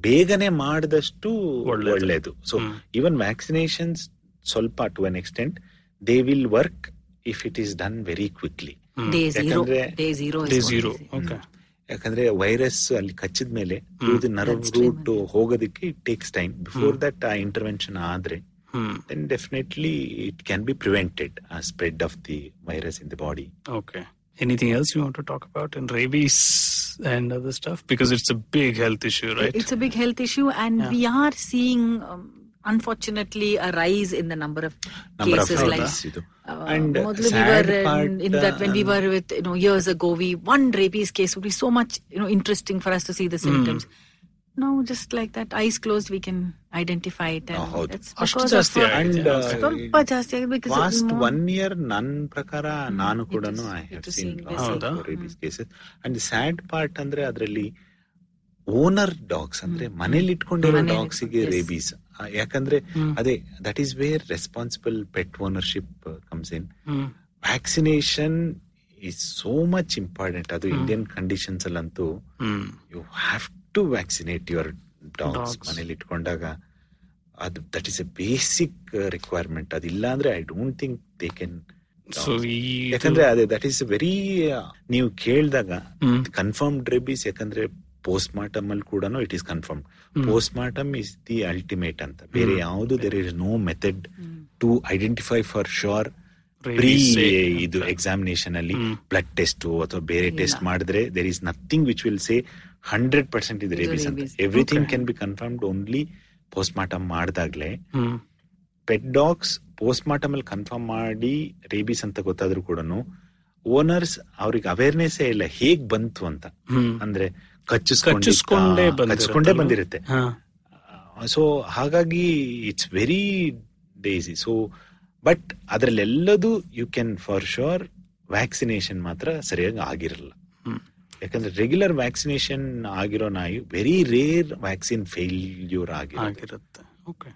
ಬೇಗನೆ ಮಾಡಿದಷ್ಟು ಒಳ್ಳೇದು. ಒಳ್ಳೇದು. ಸೊ ಈವನ್ ವ್ಯಾಕ್ಸಿನೇಷನ್ಸ್ ಸ್ವಲ್ಪ to an extent they will work if it is done very quickly ಯಾಕಂದ್ರೆ ವೈರಸ್ ಅಲ್ಲಿ ಕಚ್ಚಿದ ಮೇಲೆ ನರ್ವ್ ರೂಟ್ ಹೋಗೋದಕ್ಕೆ it takes time before that ಆ ಇಂಟರ್ವೆನ್ಷನ್ ಆದ್ರೆ hmm. then definitely it can be prevented uh, spread of the virus in the body. Okay. Anything else you want to talk about in rabies and other stuff? Because it's a big health issue, right? It's a big health issue, and yeah. we are seeing, um, unfortunately, a rise in the number of number cases. Of like, uh, and uh, we were part, in, in, that when we um, were with you know years ago, we one rabies case would be so much you know interesting for us to see the symptoms. Mm Now, just like that, eyes closed, we can identify it, and ಹೌದು. ಅಷ್ಟು ಜಾಸ್ತಿ. And, uh, ಸ್ವಲ್ಪ ಜಾಸ್ತಿ last one past more- one year ನನ್ ಪ್ರಕಾರ ನಾನು ಕೂಡ and sad part ಅಂದ್ರೆ ಅದರಲ್ಲಿ ಓನರ್ ಡಾಗ್ಸ್ ಅಂದ್ರೆ ಮನೇಲಿ ಇಟ್ಕೊಂಡಿರೋ ಡಾಗ್ಸ್ಗೆ. ರೇಬೀಸ್ ಯಾಕಂದ್ರೆ ಅದೇ that is where responsible pet ownership comes in vaccination is so much important ಅದು ಇಂಡಿಯನ್ ಕಂಡೀಷನ್ಸ್ ಅಲ್ಲಂತೂ you have to vaccinate your dogs Dogs. ಮನೇಲಿ ಇಟ್ಕೊಂಡಾಗ ಅದು that is a basic requirement ಅದಿಲ್ಲ ಅಂದ್ರೆ I don't think they can ಯಾಕಂದ್ರೆ ಅದೇ that is very ನೀವು ಕೇಳಿದಾಗ ಕನ್ಫರ್ಮ್ ಕನ್ಫರ್ಮ್ಡ್ ರೇಬೀಸ್ ಯಾಕಂದ್ರೆ ಪೋಸ್ಟ್ ಮಾರ್ಟಮ್ ಅಲ್ಲಿ ಕೂಡ it is confirm post mortem is the ultimate ಅಂತ. ಬೇರೆ ಯಾವುದು there is no method to identify for sure pre ಇದು. ಎಕ್ಸಾಮಿನೇಷನ್ ಅಲ್ಲಿ. ಬ್ಲಡ್ ಟೆಸ್ಟ್ ಅಥವಾ ಬೇರೆ ಟೆಸ್ಟ್ ಮಾಡಿದ್ರೆ there is nothing which will say hundred percent ಇದು ರೇಬಿಸ್ ಅಂತ. Everything. Can be confirmed only post mortem ಮಾಡಿದಾಗ್ಲೇ. Pet dogs post mortem ಅಲ್ಲಿ confirm ಮಾಡಿ rabies ಅಂತ ಗೊತ್ತಾದ್ರೂ ಕೂಡ ಓನರ್ಸ್ ಅವ್ರಿಗೆ ಅವೇರ್ನೆಸ್ ಇಲ್ಲ ಹೇಗ್ ಬಂತು ಅಂತ. ಅಂದ್ರೆ ಕಚ್ಚಿಸ್ಕೊಂಡೆ ಕಚ್ಚಿಸ್ಕೊಂಡೇ ಬಂದಿರುತ್ತೆ. ಸೊ ಹಾಗಾಗಿ it's very dicey so but ಅದ್ರಲ್ಲೆಲ್ಲದು you can for sure vaccination ಮಾತ್ರ ಸರಿಯಾಗಿ ಆಗಿರಲ್ಲ. ಯಾಕಂದ್ರೆ ರೆಗ್ಯುಲರ್ ವ್ಯಾಕ್ಸಿನೇಷನ್ ಆಗಿರೋ ನಾಯಿ ವೆರಿ ರೇರ್ ವ್ಯಾಕ್ಸಿನ್ ಫೇಲ್ಯೂರ್ ಆಗಿರುತ್ತೆ. ಆಗಿರುತ್ತೆ. ಓಕೆ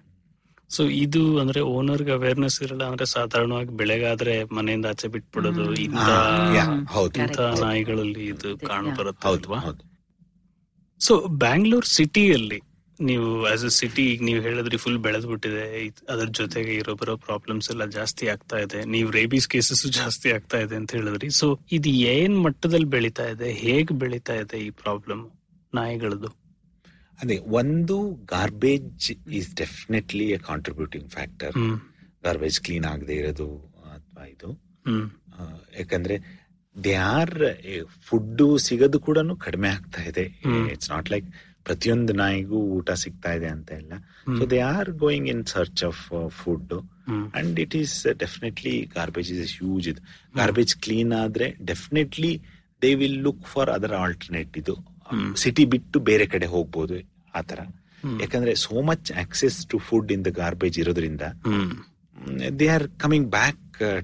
ಸೊ ಇದು ಅಂದ್ರೆ ಓನರ್ಗೆ ಅವೇರ್ನೆಸ್ ಇರಲ್ಲ ಅಂದ್ರೆ ಸಾಧಾರಣವಾಗಿ ಬೆಳೆಗಾದ್ರೆ ಮನೆಯಿಂದ ಆಚೆ ಬಿಟ್ಬಿಡೋದು ಇಂಥ ನಾಯಿಗಳಲ್ಲಿ ಇದು ಕಾಣ ಬರುತ್ತೆ ಹೌದು ಸೊ ಬ್ಯಾಂಗ್ಳೂರ್ ಸಿಟಿಯಲ್ಲಿ ನೀವು ಆಸ್ ಅ ಸಿಟಿ ಈಗ ನೀವು ಹೇಳಿದ್ರಿ ಫುಲ್ ಬೆಳೆದ್ ಬಿಟ್ಟಿದೆ. ಅದ್ರ ಜೊತೆಗೆ ಇರೋ ಬರೋ ಪ್ರಾಬ್ಲಮ್ಸ್ ಎಲ್ಲ ಜಾಸ್ತಿ ಆಗ್ತಾ ಇದೆ. ನೀವು ರೇಬೀಸ್ ಕೇಸಸ್ ಜಾಸ್ತಿ ಆಗ್ತಾ ಇದೆ ಅಂತ ಹೇಳಿದ್ರಿ. ಸೊ ಇದು ಏನ್ ಮಟ್ಟದಲ್ಲಿ ಬೆಳೀತಾ ಇದೆ? ಹೇಗ್ ಬೆಳೀತಾ ಇದೆ ಈ ಪ್ರಾಬ್ಲಮ್ ನಾಯಿಗಳದು? ಅದೇ ಒಂದು garbage is definitely a contributing factor garbage clean ಆಗದೆ ಇರೋದು ಅಥವಾ ಇದು. ಯಾಕಂದ್ರೆ ದೇ ಆರ್ ಫುಡ್ ಸಿಗೋದು ಕೂಡ ಕಡಿಮೆ ಆಗ್ತಾ ಇದೆ. ಇಟ್ಸ್ ನಾಟ್ ಲೈಕ್ ಪ್ರತಿಯೊಂದು ನಾಯಿಗೂ ಊಟ ಸಿಗ್ತಾ ಇದೆ ಅಂತ ಇಲ್ಲ. So they are going in search of food and it is definitely garbage is huge ಇದು. ಗಾರ್ಬೇಜ್ ಕ್ಲೀನ್ ಆದ್ರೆ definitely they will look for other alternate ಇದು. ಸಿಟಿ ಬಿಟ್ಟು ಬೇರೆ ಕಡೆ ಹೋಗ್ಬೋದು ಆತರ ಯಾಕಂದ್ರೆ so much access to food in the garbage ಇರೋದ್ರಿಂದ they are coming back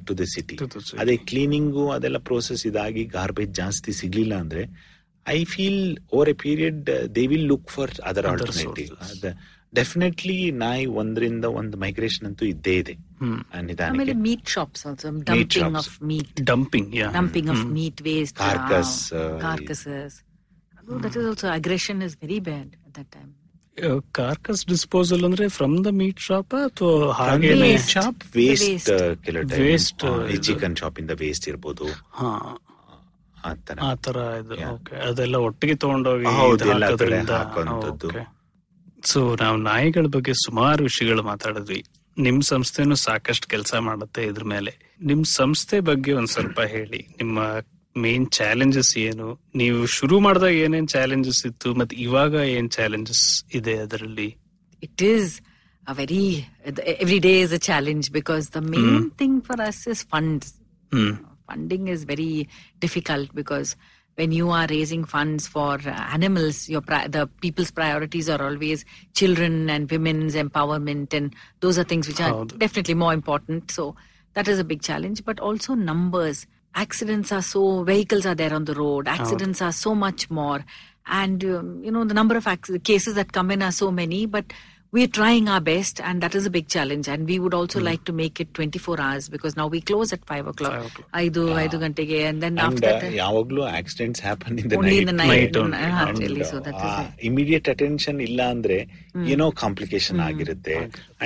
to the city. ಅದೇ ಕ್ಲೀನಿಂಗು ಅದೆಲ್ಲ ಪ್ರೋಸೆಸ್ ಇದಾಗಿ ಗಾರ್ಬೇಜ್ ಜಾಸ್ತಿ ಸಿಗ್ಲಿಲ್ಲ ಅಂದ್ರೆ I feel over a period they will look for other Other alternative sources. Definitely ನಾಯಿ ಒಂದರಿಂದ ಒಂದು ಮೈಗ್ರೇಷನ್ ಅಂತೂ ಇದ್ದೇ ಇದೆ ಆ, ಆಮೇಲೆ ನಿಧಾನಕ್ಕೆ meat shops also dumping shops. of meat dumping yeah dumping of meat waste uh, Carcass, uh, carcasses Oh, that is also aggression is very bad at that time carcass disposal ಅಂದ್ರೆ from the meat shop ಅಥವಾ ಹಾಗೆ ಹಾಗೇನೆ Waste. Shop The waste waste. ಕೆಲವು Waste, time ಇದು. Chicken shop ಇಂದ waste ಇರ್ಬೋದು ಹಾ ಆ ತರ ಇದು. ಓಕೆ ಅದೆಲ್ಲ ಒಟ್ಟಿಗೆ ತಗೊಂಡೋಗಿ. ಸೊ ನಾವು ನಾಯಿಗಳ ಬಗ್ಗೆ ಸುಮಾರು ವಿಷಯಗಳು ಮಾತಾಡಿದ್ವಿ. ನಿಮ್ ಸಂಸ್ಥೆನೂ ಸಾಕಷ್ಟು ಕೆಲಸ ಮಾಡುತ್ತೆ ಇದ್ರ ಮೇಲೆ. ನಿಮ್ ಸಂಸ್ಥೆ ಬಗ್ಗೆ ಒಂದ್ ಸ್ವಲ್ಪ ಹೇಳಿ. ನಿಮ್ಮ ಮೇನ್ ಚಾಲೆಂಜಸ್ ಏನು? ನೀವು ಶುರು ಮಾಡಿದಾಗ ಏನೇನ್ ಚಾಲೆಂಜಸ್ ಇತ್ತು? ಮತ್ತೆ ಇವಾಗ ಏನ್ ಚಾಲೆಂಜಸ್ ಇದೆ ಅದರಲ್ಲಿ? It is a very every day is a challenge because the main thing for us is funds. Hmm. Funding is very difficult because when you are raising funds for uh, animals your pri- the people's priorities are always children and women's empowerment and those are things which are definitely more important. So that is a big challenge but also numbers. Accidents are so vehicles are there on the road. Accidents are so much more. And um, you know the number of acc- cases that come in are so many but we're trying our best and that is a big challenge and we would also like to make it 24 hours because now we close at 5 o'clock Five o'clock. ಐದು ಐದು and then and after that ಯಾವಾಗ್ಲೂ accidents happen in the only in the night, Night only. uh, And, actually, so that is it. Immediate attention ಇಲ್ಲ ಅಂದ್ರೆ ಏನೋ complication ಆಗಿರುತ್ತೆ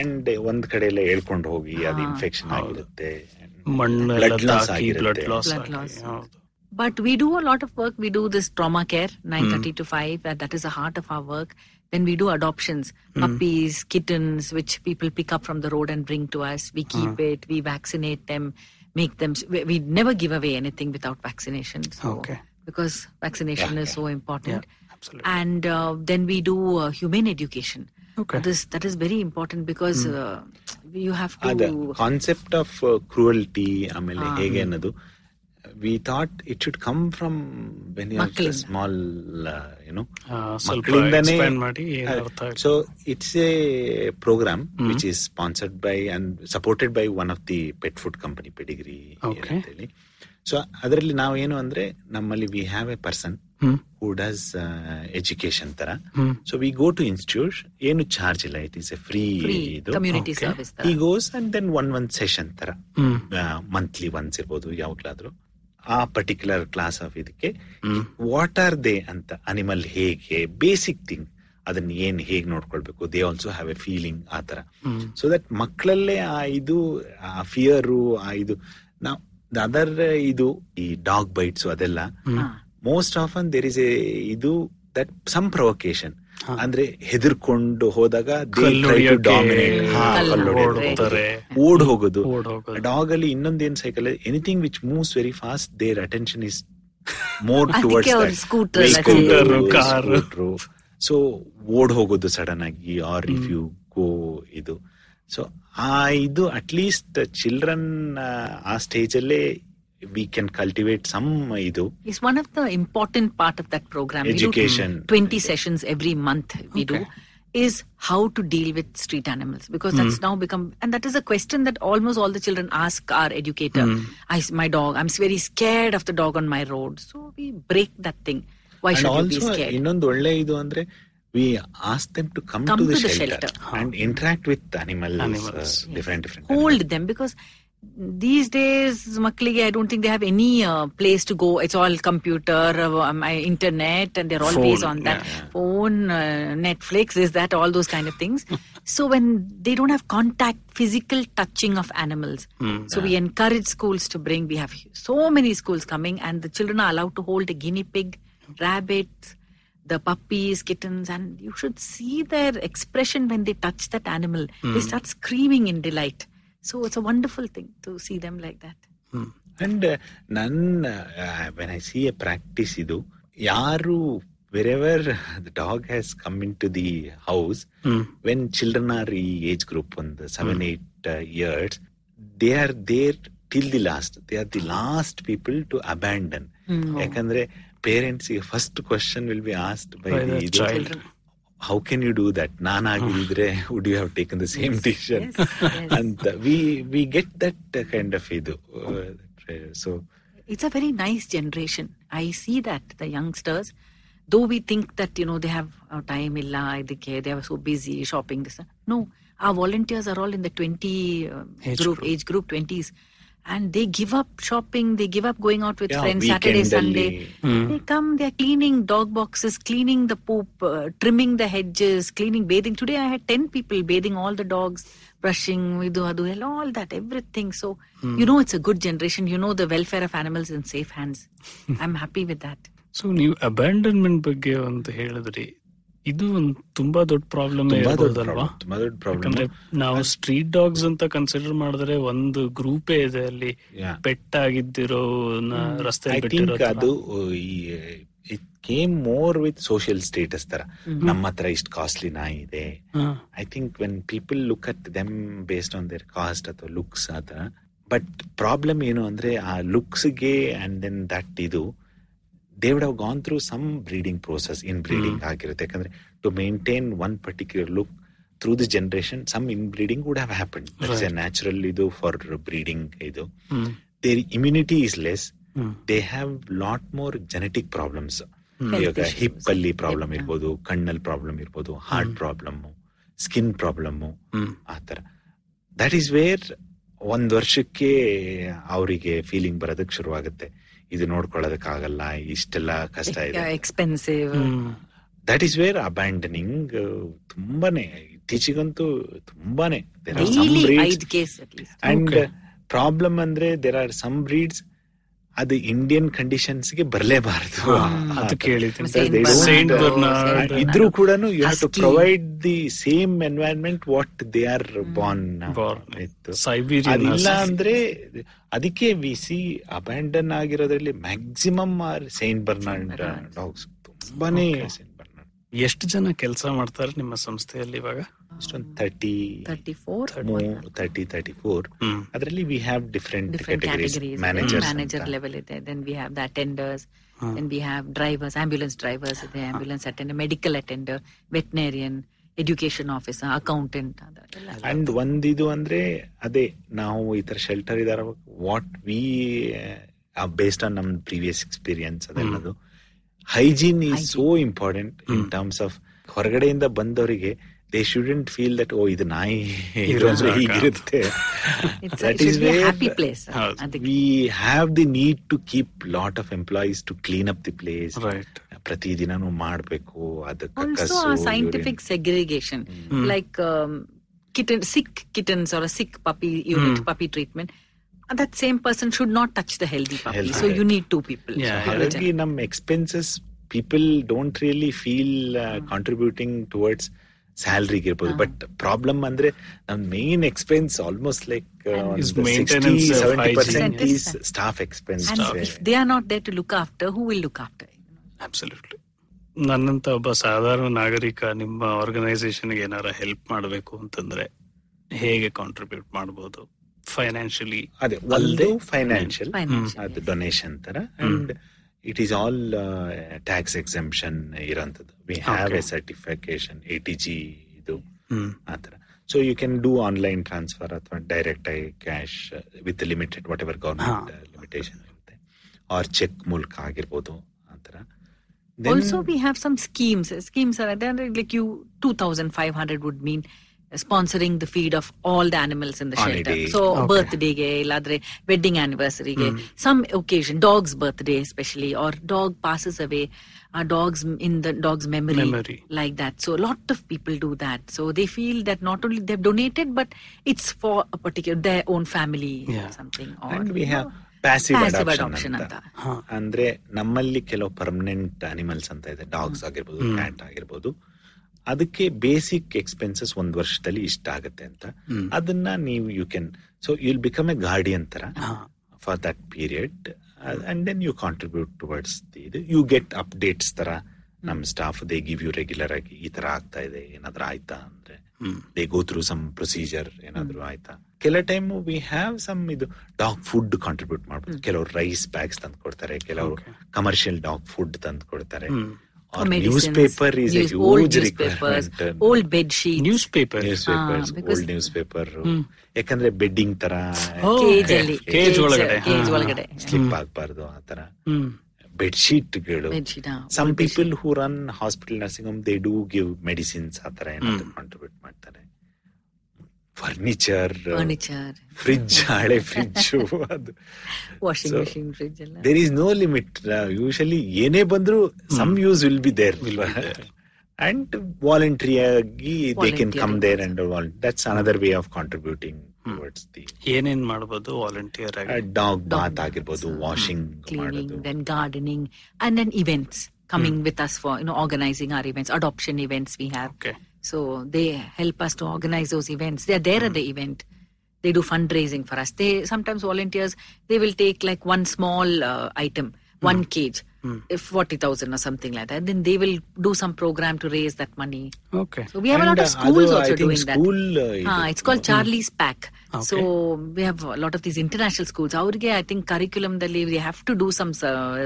and ಒಂದ್ ಕಡೆ ಎಲ್ಲ ಹೇಳ್ಕೊಂಡು ಹೋಗಿ ಅದು ಇನ್ಫೆಕ್ಷನ್ ಆಗಿರುತ್ತೆ ಬ್ಲಡ್ ಲಾಸ್ ಬ್ಲಡ್ ಆಗಿರುತ್ತೆ loss Blood loss. But we do a lot of work. We do this trauma care, 9.30 to 5. That, that is the heart of our work. Then we do adoptions, puppies, kittens, which people pick up from the road and bring to us. We keep it, we vaccinate them, make them, we, we never give away anything without vaccination. So, Okay. Because vaccination is so important. absolutely. And uh, then we do uh, humane education. Okay. That is, that is very important because uh, you have to. ಅದ concept of cruelty ಆಮೇಲೆ ಹೇಗೆ ಅನ್ನೋದು we thought it should come from when. Small you know ಏನ್ ಆಗುತ್ತೆ. So it's a program which is sponsored by and supported by one of the pet food company Pedigree Okay. ಅಂತೇಳಿ so ಅದರಲ್ಲಿ ನಾವೇನು ಅಂದ್ರೆ ನಮ್ಮಲ್ಲಿ we have a person who does education ತರ ಹ್ಮ್ so we go to institute ಏನು charge ಇಲ್ಲ it is a free ಇದು community Okay. service. ಈ goes and then one one session ತರ ಮಂತ್ಲಿ ಒನ್ಸ್ ಇರ್ಬೋದು ಯಾವಾಗ್ಲಾದ್ರು ಆ ಪರ್ಟಿಕ್ಯುಲರ್ ಕ್ಲಾಸ್ ಆಫ್ ಇದಕ್ಕೆ. ವಾಟ್ ಆರ್ ದೇ ಅಂತ ಅನಿಮಲ್ ಹೇಗೆ ಬೇಸಿಕ್ ಥಿಂಗ್ ಅದನ್ನ ಏನ್ ಹೇಗೆ ನೋಡ್ಕೊಳ್ಬೇಕು? They also have a feeling ಆ ತರ ಸೊ ದಟ್ ಮಕ್ಕಳಲ್ಲೇ ಆ ಇದು ಆ ಫಿಯರು ಆ ಇದು. ನಾವು ಅದರ್ ಇದು ಈ ಡಾಗ್ ಬೈಟ್ಸ್ ಅದೆಲ್ಲ most often there is a ಇದು ದಟ್ ಸಮ್ ಪ್ರೊವೊಕೇಶನ್. ಅಂದ್ರೆ ಹೆದರ್ಕೊಂಡು ಹೋದಾಗ. ಓಡ್ ಹೋಗೋದು. ಡಾಗ್ ಅಲ್ಲಿ ಇನ್ನೊಂದೇನ್ cycle anything which moves very fast their attention is more towards scooter. So ಓಡ್ ಹೋಗೋದು ಸಡನ್ ಆಗಿ ಆರ್ ಇಫ್ ಯು ಗೋ ಇದು. ಸೊ ಆ ಇದು ಅಟ್ಲೀಸ್ಟ್ ಚಿಲ್ಡ್ರನ್ ಆ ಸ್ಟೇಜ್ ಅಲ್ಲೇ ವಿ ಕ್ಯಾನ್ ಕಲ್ಟಿವೇಟ್ ಸಮ್ ಇದು It's one of the important part of that program. Education. We do 20 sessions every month we do is how to deal with street animals because that's now become and that is a question that almost all the children ask our educator. I my dog I'm very scared of the dog on my road. So we break that thing. Why and should you be also scared? ಇನ್ನೊಂದು ಒಳ್ಳೆ ಇದು ಅಂದ್ರೆ we ask them to come Come to the to the shelter shelter. And interact with animal Animals. Different different hold them because these days maklige i don't think they have any uh, place to go it's all computer uh, my internet and they're always Phone, on that yeah. phone uh, netflix is that all those kind of things so when they don't have contact physical touching of animals so we encourage schools to bring we have so many schools coming and the children are allowed to hold a guinea pig rabbits the puppies, kittens, and you should see their expression when they touch that animal. They start screaming in delight. So it's a wonderful thing to see them like that. And ನನ್ನ when I see a practice ಇದು ಯಾರು wherever the dog has come into the house hmm when children are ಈ age group ಒಂದು seven eight years they are there till the last they are the last people to abandon ಯಾಕಂದ್ರೆ parents first question will be asked by By how can you do that? Nana Gidre, would you have taken the same yes, decision? Yes, yes. and uh, we we get that uh, kind of idu. Uh, so it's a very nice generation. I see that the youngsters, though we think that you know they have uh, time illa idike, they are so busy shopping. This no, our volunteers are all in the twenty uh, age group, group, age group twenties and they give up shopping. They give up going out with Yeah, friends Saturday, weekend Sunday. ಅಲ್ಲಿ. They come, they are cleaning dog boxes, cleaning the poop, uh, trimming the hedges, cleaning, bathing. Today I had 10 people bathing all the dogs, brushing, vidu, adu, and all that, everything. So, you know, it's a good generation. You know, the welfare of animals in safe hands. I'm happy with that. So ನೀವು abandonment ಬಗ್ಗೆ ಒಂದು ಹೇಳಿದ್ರಿ ಇದು ಒಂದು ತುಂಬಾ ದೊಡ್ಡ problem ಯಾಕಂದ್ರೆ ನಾವು ಸ್ಟ್ರೀಟ್ ಡಾಗ್ಸ್ ಅಂತ ಕನ್ಸಿಡರ್ ಮಾಡಿದ್ರೆ ಒಂದು ಗ್ರೂಪೇ ಇದೆ ಅಲ್ಲಿ. ಪೆಟ್ ಆಗಿದ್ದಿರೋ ರಸ್ತೆ ಅದು it came more with social status ತರ ನಮ್ಮ ಹತ್ರ ಇಷ್ಟು ಕಾಸ್ಟ್ಲಿ ನಾಯಿ ಇದೆ. I think when people look at them based on their cost ಅಥವಾ ಲುಕ್ಸ್ ಆತರ ಬಟ್ ಪ್ರಾಬ್ಲಮ್ ಏನು ಅಂದ್ರೆ ಆ ಲುಕ್ಸ್ಗೆ ಅಂಡ್ ದೆನ್ ದಟ್ ಇದು they would have gone through some breeding process inbreeding ಆಗಿರುತ್ತೆ. ಯಾಕಂದ್ರೆ to maintain one particular look through the generation some inbreeding would have happen it's a natural ಇದು for breeding ಇದು. Their immunity is less they have lot more genetic problems ಇವಾಗ. Hip ಅಲ್ಲಿ problem ಇರ್ಬೋದು ಕಣ್ಣಲ್ಲಿ problem ಇರ್ಬೋದು heart problem skin problem ಆತರ that is where ಒಂದ್ ವರ್ಷಕ್ಕೆ ಅವರಿಗೆ ಫೀಲಿಂಗ್ ಬರೋದಕ್ಕೆ ಶುರುವಾಗುತ್ತೆ. ಇದು ನೋಡ್ಕೊಳ್ಳೋದಕ್ಕಾಗಲ್ಲ ಇಷ್ಟೆಲ್ಲ ಕಷ್ಟ ಇದೆ expensive that is where abandoning ತುಂಬಾನೇ ಇತ್ತೀಚೆಗಂತೂ ತುಂಬಾನೇ. ಅಂಡ್. ಪ್ರಾಬ್ಲಮ್ ಅಂದ್ರೆ ದೇರ್ ಆರ್ ಸಮ್ ಬ್ರೀಡ್ಸ್ ಅದು ಇಂಡಿಯನ್ ಕಂಡೀಷನ್ಸ್ಗೆ ಬರಲೇಬಾರದು. ಇದ್ರೂ ಕೂಡ you have to provide the same environment what they are born ಇಲ್ಲ ಇತ್ತು ಸೈಬೀರಿಯನ್ ಅದಿಲ್ಲ ಅಂದ್ರೆ ಅದಕ್ಕೆ we see abandon ಆಗಿರೋದ್ರಲ್ಲಿ maximum are Saint Bernard dogs ತುಂಬಾನೇ ಸೈಂಟ್ ಸೇಂಟ್ ಬರ್ನಾರ್ಡ್ ಎಷ್ಟು ಜನ ಕೆಲಸ ಮಾಡ್ತಾರೆ ನಿಮ್ಮ ಸಂಸ್ಥೆಯಲ್ಲಿ ಇವಾಗ? ಅದರಲ್ಲಿ we have different manager level ಇದೆ. Then we have the attenders then we have drivers ambulance drivers ಇದೆ ambulance attender medical attender veterinarian education officer accountant and ಒಂದಿದು ಅಂದ್ರೆ ಅದೇ ನಾವು ಈ ತರ ಶೆಲ್ಟರ್ ಇದಾರ ವಾಟ್ ವಿ ಬೇಸ್ಡ್ ಆನ್ ನಮ್ previous experience ಅದೆಲ್ಲದು. Hygiene is so important in terms of ಹೊರಗಡೆಯಿಂದ ಬಂದವರಿಗೆ ದೇ ಶುಡೆಂಟ್ ಫೀಲ್ ದಟ್ ಓ ಇದು ನಾಯಿ ಇರೋ ಇರೋದ್ರೆ ಜಾಗ. ಹೀಗಿರುತ್ತೆ It's a- That it is should be a where happy place. ಹೌದು. ಅದಕ್ಕೆ. We have the need to keep lot of employees to clean up the place right ಪ್ರತಿದಿನನೂ ಮಾಡ್ಬೇಕು ಅದಕ್ಕೆ Also, ಕಸು, a scientific segregation, like um, kitten, sick kittens or a sick puppy unit, puppy treatment. uh, That same person should not touch the healthy puppy. Healthy. So you need two people. Yeah, So, ಹಾಗಾಗಿ ನಮ್ expenses people don't really feel contributing towards ಸ್ಯಾಲ್ರಿಗೆ ಇರ್ಬೋದು but problem ಅಂದ್ರೆ ನಮ್ main expense almost like staff expense they if not are not there to look after, who will absolutely ನನ್ನಂತ ಒಬ್ಬ ಸಾಧಾರಣ ನಾಗರಿಕ ನಿಮ್ಮ ಆರ್ಗನೈಸೇಷನ್ಗೆ ಏನಾರ ಹೆಲ್ಪ್ ಮಾಡಬೇಕು ಅಂತಂದ್ರೆ ಹೇಗೆ ಕಾಂಟ್ರಿಬ್ಯೂಟ್ ಮಾಡಬಹುದು ಫೈನಾನ್ಷಿಯಲಿ ಅದೇ ಅಲ್ದೆ ಒಂದು ಫೈನಾನ್ಷಿಯಲ್ ಅದು ಡೊನೇಷನ್ ತರ. And it is all tax exemption ಇರೋಂಥದ್ದು. We have a. Certification A T G ಇದು ಆ ಆತರ so you can do online transfer ಅಥವಾ direct I cash with limited whatever government limitation ಇರುತ್ತೆ. ಆರ್ ಚೆಕ್ ಮೂಲಕ ಆಗಿರ್ಬೋದು ಆತರ Then- also, we have some schemes. Uh, Schemes you too like you, 2,500 would mean sponsoring the feed of all the animals in the shelter so ಬರ್ತ್ ಡೇಗೆ ಇಲ್ಲಾದ್ರೆ wedding ಆನಿವರ್ಸರಿಗೆ some occasion dogs birthday especially or dog passes away ಆ dogs in the dogs memory like that so lot of people do that so they feel that not only they've donated but it's for a particular the own family something ಅಂದ್ರೆ ನಮ್ಮಲ್ಲಿ ಕೆಲವು permanent animals ಅಂತ ಇದೆ. Dogs ಆಗಿರ್ಬೋದು ಆಗಿರ್ಬೋದು. ಅದಕ್ಕೆ basic expenses ಒಂದು ವರ್ಷದಲ್ಲಿ ಇಷ್ಟ ಆಗುತ್ತೆ ಅಂತ. ಅದನ್ನ ನೀವು you can so will become a guardian ತರ for that period and then you contribute towards ಇದು ಯು ಗೆಟ್ ಅಪ್ಡೇಟ್ಸ್ ತರ. ನಮ್ staff they give you regular ಆಗಿ ಈ ತರ ಆಗ್ತಾ ಇದೆ ಏನಾದ್ರೂ ಆಯ್ತಾ ಅಂದ್ರೆ. They go through some procedure ಏನಾದ್ರೂ ಆಯ್ತಾ. ಕೆಲ ಟೈಮ್ ವಿ ಹ್ಯಾವ್ ಸಮ್ ಇದು ಡಾಗ್ ಫುಡ್ ಕಾಂಟ್ರಿಬ್ಯೂಟ್ ಮಾಡ್ಬೋದು. ಕೆಲವರು ರೈಸ್ ಬ್ಯಾಗ್ಸ್ ತಂದು ಕೊಡ್ತಾರೆ ಕೆಲವರು ಕಮರ್ಷಿಯಲ್ ಡಾಗ್ ಫುಡ್ ತಂದು ಕೊಡ್ತಾರೆ newspaper is News- old huge newspapers, old bed sheets. Newspapers Ah, old newspaper ಯಾಕಂದ್ರೆ ಬೆಡ್ಡಿಂಗ್ ತರ ಒಳಗಡೆ. Cage ಹಾ. ಒಳಗಡೆ. ಸ್ಲಿಪ್ ಆಗ್ಬಾರ್ದು ಆ ತರ ಹ್ಮ್. ಬೆಡ್ಶೀಟ್ಗಳು ah, some people who run hospital nursing home they do give medicines ಆ ತರ ಏನಾದ್ರು ಕಾಂಟ್ರಿಬ್ಯೂಟ್ ಮಾಡ್ತಾರೆ. ಫರ್ನಿಚರ್ ಫ್ರಿಡ್ಜ್ ಹಳೆ ಫ್ರಿಡ್ಜ್ ಅದು. There is no limit usually ಏನೇ ಬಂದ್ರು some use will be there and voluntary ಆಗಿ they can come there and that's another way of contributing ಏನೇನ್ ಮಾಡಬಹುದು ವಾಲಂಟಿಯರ್ ಡಾಗ್ ಬಾತ್ ಆಗಿರ್ಬೋದು washing cleaning then gardening and then events coming with us for you or events adoption events we So they help us to organize those events. They're there at the event. They do fundraising for us. They sometimes volunteers they will take like one small uh, item, one cage, if forty thousand or something like that. Then they will do some program to raise that money. Okay So we have a lot of schools also doing that. School Ah, it's called Charlie's Pack. So we have a lot of these international schools. ಅವ್ರಿಗೆ I think curriculum ದಲ್ಲಿ they have to do some uh,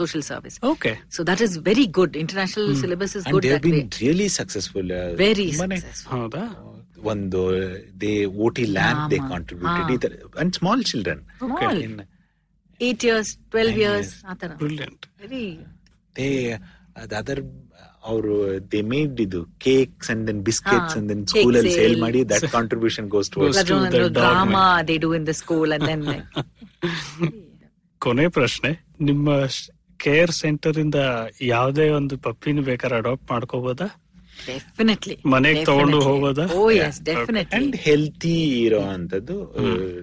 social service. Okay So that is very good. International syllabus is and good they that way. Been really successful Very successful. ಹೌದಾ ಒಂದು they OT land they ಆಮಾ. Contributed and small children Small. Years twelve years years. ಆ. Brilliant Very they other ಅವರು they made ಇದು cakes and then biscuits and then school ಅಲ್ಲಿ sale ಮಾಡಿ that contribution goes to Goes to Like the ಒಂದು dog drama they do in the school and then like, ಕೊನೆ ಪ್ರಶ್ನೆ ನಿಮ್ಮ care centre ಇಂದ ಯಾವುದೇ ಒಂದು ಪಪ್ಪಿನ ಬೇಕಾದ್ರೆ ಅಡಾಪ್ಟ್ ಮಾಡ್ಕೋಬೋದಾ ಡೆಫಿನೆಟ್ಲಿ ಮನೆಗ್ ತಗೊಂಡು definitely. ಹೋಗೋದಾ? Oh yes, definitely and healthy ಇರೋ ಅಂತದ್ದು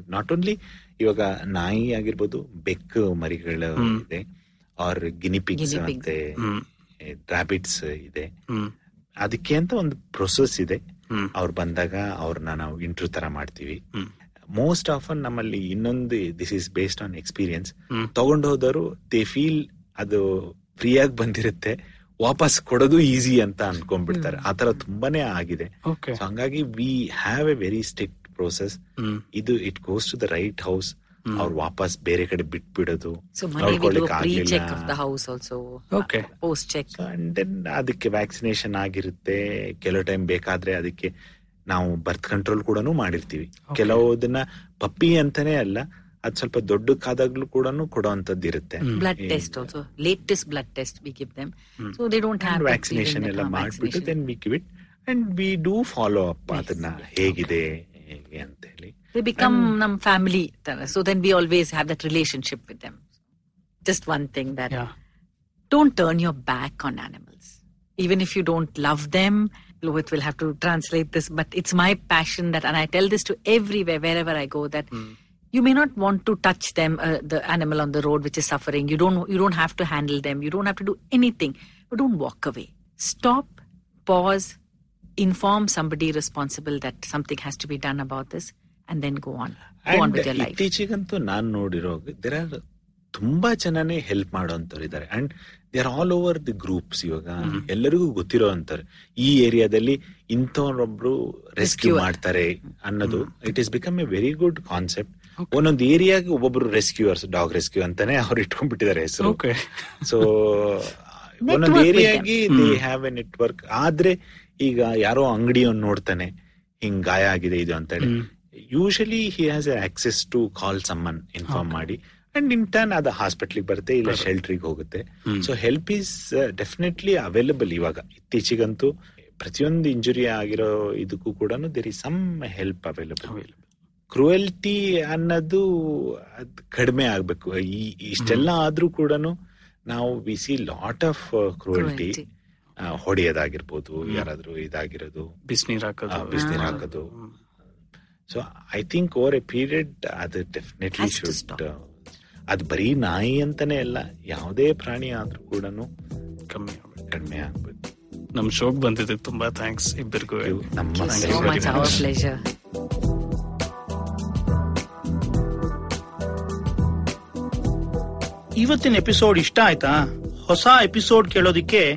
ನಾಟ್ ಓನ್ಲಿ ಇವಾಗ ನಾಯಿ ಆಗಿರ್ಬೋದು ಬೆಕ್ಕು ಮರಿಗಳು ಇದೆ ಆರ್ ಗಿನಿಪಿಗ್ಸ್ pig. ಮತ್ತೆ ರಾಬಿಟ್ಸ್ ಇದೆ. ಅದಕ್ಕೆ ಅಂತ ಒಂದು ಪ್ರೊಸೆಸ್ ಇದೆ. ಅವ್ರು ಬಂದಾಗ ಅವ್ರನ್ನ ನಾವು ಇಂಟ್ರೂ ತರ ಮಾಡ್ತೀವಿ. ಮೋಸ್ಟ್ ಆಫನ್ ನಮ್ಮಲ್ಲಿ ಇನ್ನೊಂದು this is based on experience hmm. ತಗೊಂಡು ಹೋದವರು ದೇ ಫೀಲ್ ಅದು ಫ್ರೀಯಾಗಿ ಬಂದಿರುತ್ತೆ ವಾಪಸ್ ಕೊಡೋದು ಈಸಿ ಅಂತ ಅನ್ಕೊಂಡ್ಬಿಡ್ತಾರೆ. ಆತರ ತುಂಬಾನೇ ಆಗಿದೆ. ಹಂಗಾಗಿ we have a very strict process hmm. ಇದು it goes to the right house ಅವ್ರು ವಾಪಸ್ ಬೇರೆ ಕಡೆ ಬಿಟ್ಬಿಡೋದು. ಅಂಡ್ ದೆನ್ ಅದಕ್ಕೆ ವ್ಯಾಕ್ಸಿನೇಷನ್ ಆಗಿರುತ್ತೆ. ಕೆಲವು ಟೈಮ್ ಬೇಕಾದ್ರೆ ಅದಕ್ಕೆ ನಾವು ಬರ್ತ್ ಕಂಟ್ರೋಲ್ ಕೂಡ ಮಾಡಿರ್ತೀವಿ. ಕೆಲವುದನ್ನ ಪಪ್ಪಿ ಅಂತಾನೆ ಅಲ್ಲ ಅದ್ ಸ್ವಲ್ಪ ದೊಡ್ಡಕ್ಕಾದಾಗ್ಲೂ ಕೂಡ ಕೊಡುವಂತದ್ದು ಇರುತ್ತೆ. Blood test also Latest blood test we give them. So they don't have that vaccination ಎಲ್ಲ ಮಾಡ್ಬಿಟ್ಟು. Then we give it and we do follow up ಅದನ್ನ ಹೇಗಿದೆ. They become um, family, so then we always have that relationship with them. Just one thing that don't turn your back on animals. Even if you don't love them, Lohit will have to translate this, but it's my passion that, and I tell this to everywhere, wherever I go, that. You may not want to touch them uh, the animal on the road which is suffering you don't you don't have to handle them you don't have to do anything don't walk away stop pause inform somebody responsible that something has to be done about this, and then go on. Go on and with your life. ಇತ್ತೀಚೆಗಂತೂ ನಾನ್ ನೋಡಿರೋ there are ತುಂಬಾ ಜನನೇ help ಮಾಡೋಂಥವ್ರು ಇದ್ದಾರೆ. And they are all over the groups ಇವಾಗ. ಎಲ್ಲರಿಗೂ ಗೊತ್ತಿರೋ ಅಂತಾರೆ ಈ ಏರಿಯಾದಲ್ಲಿ ಇಂಥವ್ರೊಬ್ರು ರೆಸ್ಕ್ಯೂ ಮಾಡ್ತಾರೆ ಅನ್ನೋದು it is become a very good concept ಒಂದೊಂದು ಏರಿಯಾಗೆ ಒಬ್ಬೊಬ್ರು ರೆಸ್ಕ್ಯೂರ್ಸ್ ಡಾಗ್ ರೆಸ್ಕ್ಯೂ ಅಂತಾನೆ ಅವ್ರು ಇಟ್ಕೊಂಡ್ಬಿಟ್ಟಿದ್ದಾರೆ ಹೆಸರು. ಸೊ ಒಂದೊಂದು ಏರಿಯಾಗೆ ದೇ ಹ್ಯಾವ್ ಎ ನೆಟ್ವರ್ಕ್ ಆದ್ರೆ ಈಗ ಯಾರೋ ಅಂಗಡಿಯನ್ನು ನೋಡ್ತಾನೆ ಹಿಂಗ್ ಗಾಯ ಆಗಿದೆ ಇದು ಅಂತ ಹೇಳಿ usually he has access to call summon inform ಮಾಡಿ. ಅಂಡ್ ಇನ್ ಟರ್ನ್ ಅದು ಹಾಸ್ಪಿಟ್ಲಿಗೆ ಬರುತ್ತೆ ಇಲ್ಲ ಶೆಲ್ಟ್ರಿಗೆ ಹೋಗುತ್ತೆ. So help is definitely available ಇವಾಗ. ಇತ್ತೀಚೆಗಂತೂ ಪ್ರತಿಯೊಂದು ಇಂಜುರಿ ಆಗಿರೋ ಇದಕ್ಕೂ ಕೂಡ there is some help available cruelty ಅನ್ನೋದು ಅದು ಕಡಿಮೆ ಆಗ್ಬೇಕು. ಈ ಇಷ್ಟೆಲ್ಲ ಆದ್ರೂ ಕೂಡ ನಾವು we see lot of cruelty. ಹೊಡೆಯೋದಾಗಿರ್ಬೋದು ಯಾರಾದ್ರೂ ಇದಾಗಿರೋದು. ಬಿಸಿನೀರ್ ಹಾಕೋದು. ಬಿಸಿನೀರ್ ಹಾಕೋದು. So I think over a period ಅದು ಡೆಫಿನೆಟ್ಲಿ ಶುಡ್ stop. ಅದು ಬರೀ ನಾಯಿ ಅಂತಾನೆ ಅಲ್ಲ ಯಾವುದೇ ಪ್ರಾಣಿ ಆದ್ರೂ ಕೂಡ ಕಮ್ಮಿ ಕಡಿಮೆ ಆಗ್ಬೇಕು ನಮ್ ಶೋಕ್ ಬಂದಿದ್ದಕ್ಕೆ ತುಂಬಾ ಥ್ಯಾಂಕ್ಸ್ ಇಬ್ಬರಿಗೂ. ನಮ್ಮ. ಇವತ್ತಿನ ಎಪಿಸೋಡ್ ಇಷ್ಟ ಆಯ್ತಾ? ಹೊಸ ಎಪಿಸೋಡ್ ಕೇಳೋದಿಕ್ಕೆ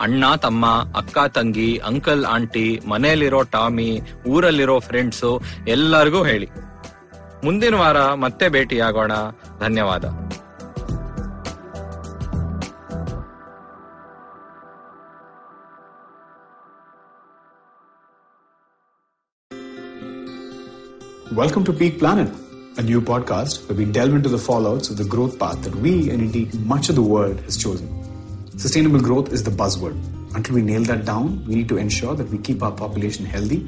ಅಣ್ಣ ತಮ್ಮ ಅಕ್ಕ ತಂಗಿ ಅಂಕಲ್ ಆಂಟಿ ಮನೆಯಲ್ಲಿರೋ ಟಾಮಿ ಊರಲ್ಲಿರೋ ಫ್ರೆಂಡ್ಸು ಎಲ್ಲರಿಗೂ ಹೇಳಿ ಮುಂದಿನ ವಾರ ಮತ್ತೆ ಭೇಟಿಯಾಗೋಣ ಧನ್ಯವಾದ Welcome to Peak Planet, a new podcast where we delve into the fallouts of the growth path that we and indeed much of the world has chosen. Sustainable growth is the buzzword. Until we nail that down, we need to ensure that we keep our population healthy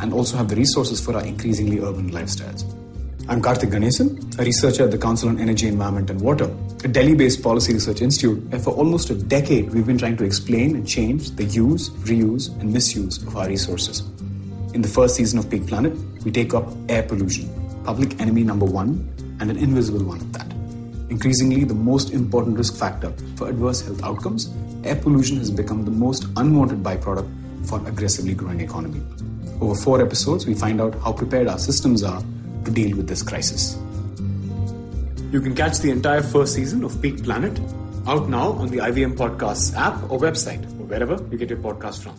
and also have the resources for our increasingly urban lifestyles. I'm Karthik Ganesan, a researcher at the Council on Energy, Environment and Water, a Delhi based policy research institute where for almost a decade we've been trying to explain and change the use, reuse, and misuse of our resources. In the first season of Peak Planet, we take up air pollution, public enemy number one, and an invisible one at that. Increasingly, the most important risk factor for adverse health outcomes, air pollution has become the most unwanted byproduct for an aggressively growing economy. Over four episodes, we find out how prepared our systems are to deal with this crisis. You can catch the entire first season of Peak Planet out now on the IVM Podcasts app or website, or wherever you get your podcast from.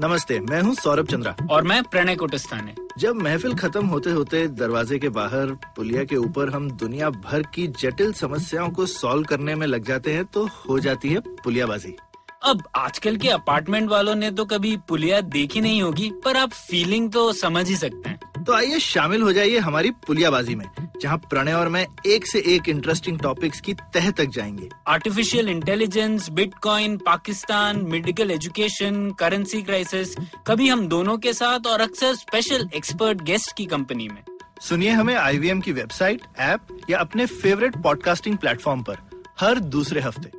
नमस्ते मैं हूं सौरभ चंद्रा और मैं प्रणय कोटस्ताने जब महफिल खत्म होते होते दरवाजे के बाहर, पुलिया के ऊपर हम दुनिया भर की जटिल समस्याओं को सॉल्व करने में लग जाते हैं तो हो जाती है पुलियाबाजी। अब आजकल के अपार्टमेंट वालों ने तो कभी पुलिया देखी नहीं होगी, पर आप फीलिंग तो समझ ही सकते हैं। तो आइए शामिल हो जाइए हमारी पुलियाबाजी में जहाँ प्रणय और मैं एक से एक इंटरेस्टिंग टॉपिक्स की तह तक जाएँगे। Artificial intelligence bitcoin Pakistan medical education currency crisis कभी हम दोनों के साथ और अक्सर स्पेशल एक्सपर्ट गेस्ट की कंपनी में। सुनिए हमें आईवीएम की वेबसाइट ऐप या अपने फेवरेट पॉडकास्टिंग प्लेटफॉर्म पर हर दूसरे हफ़्ते।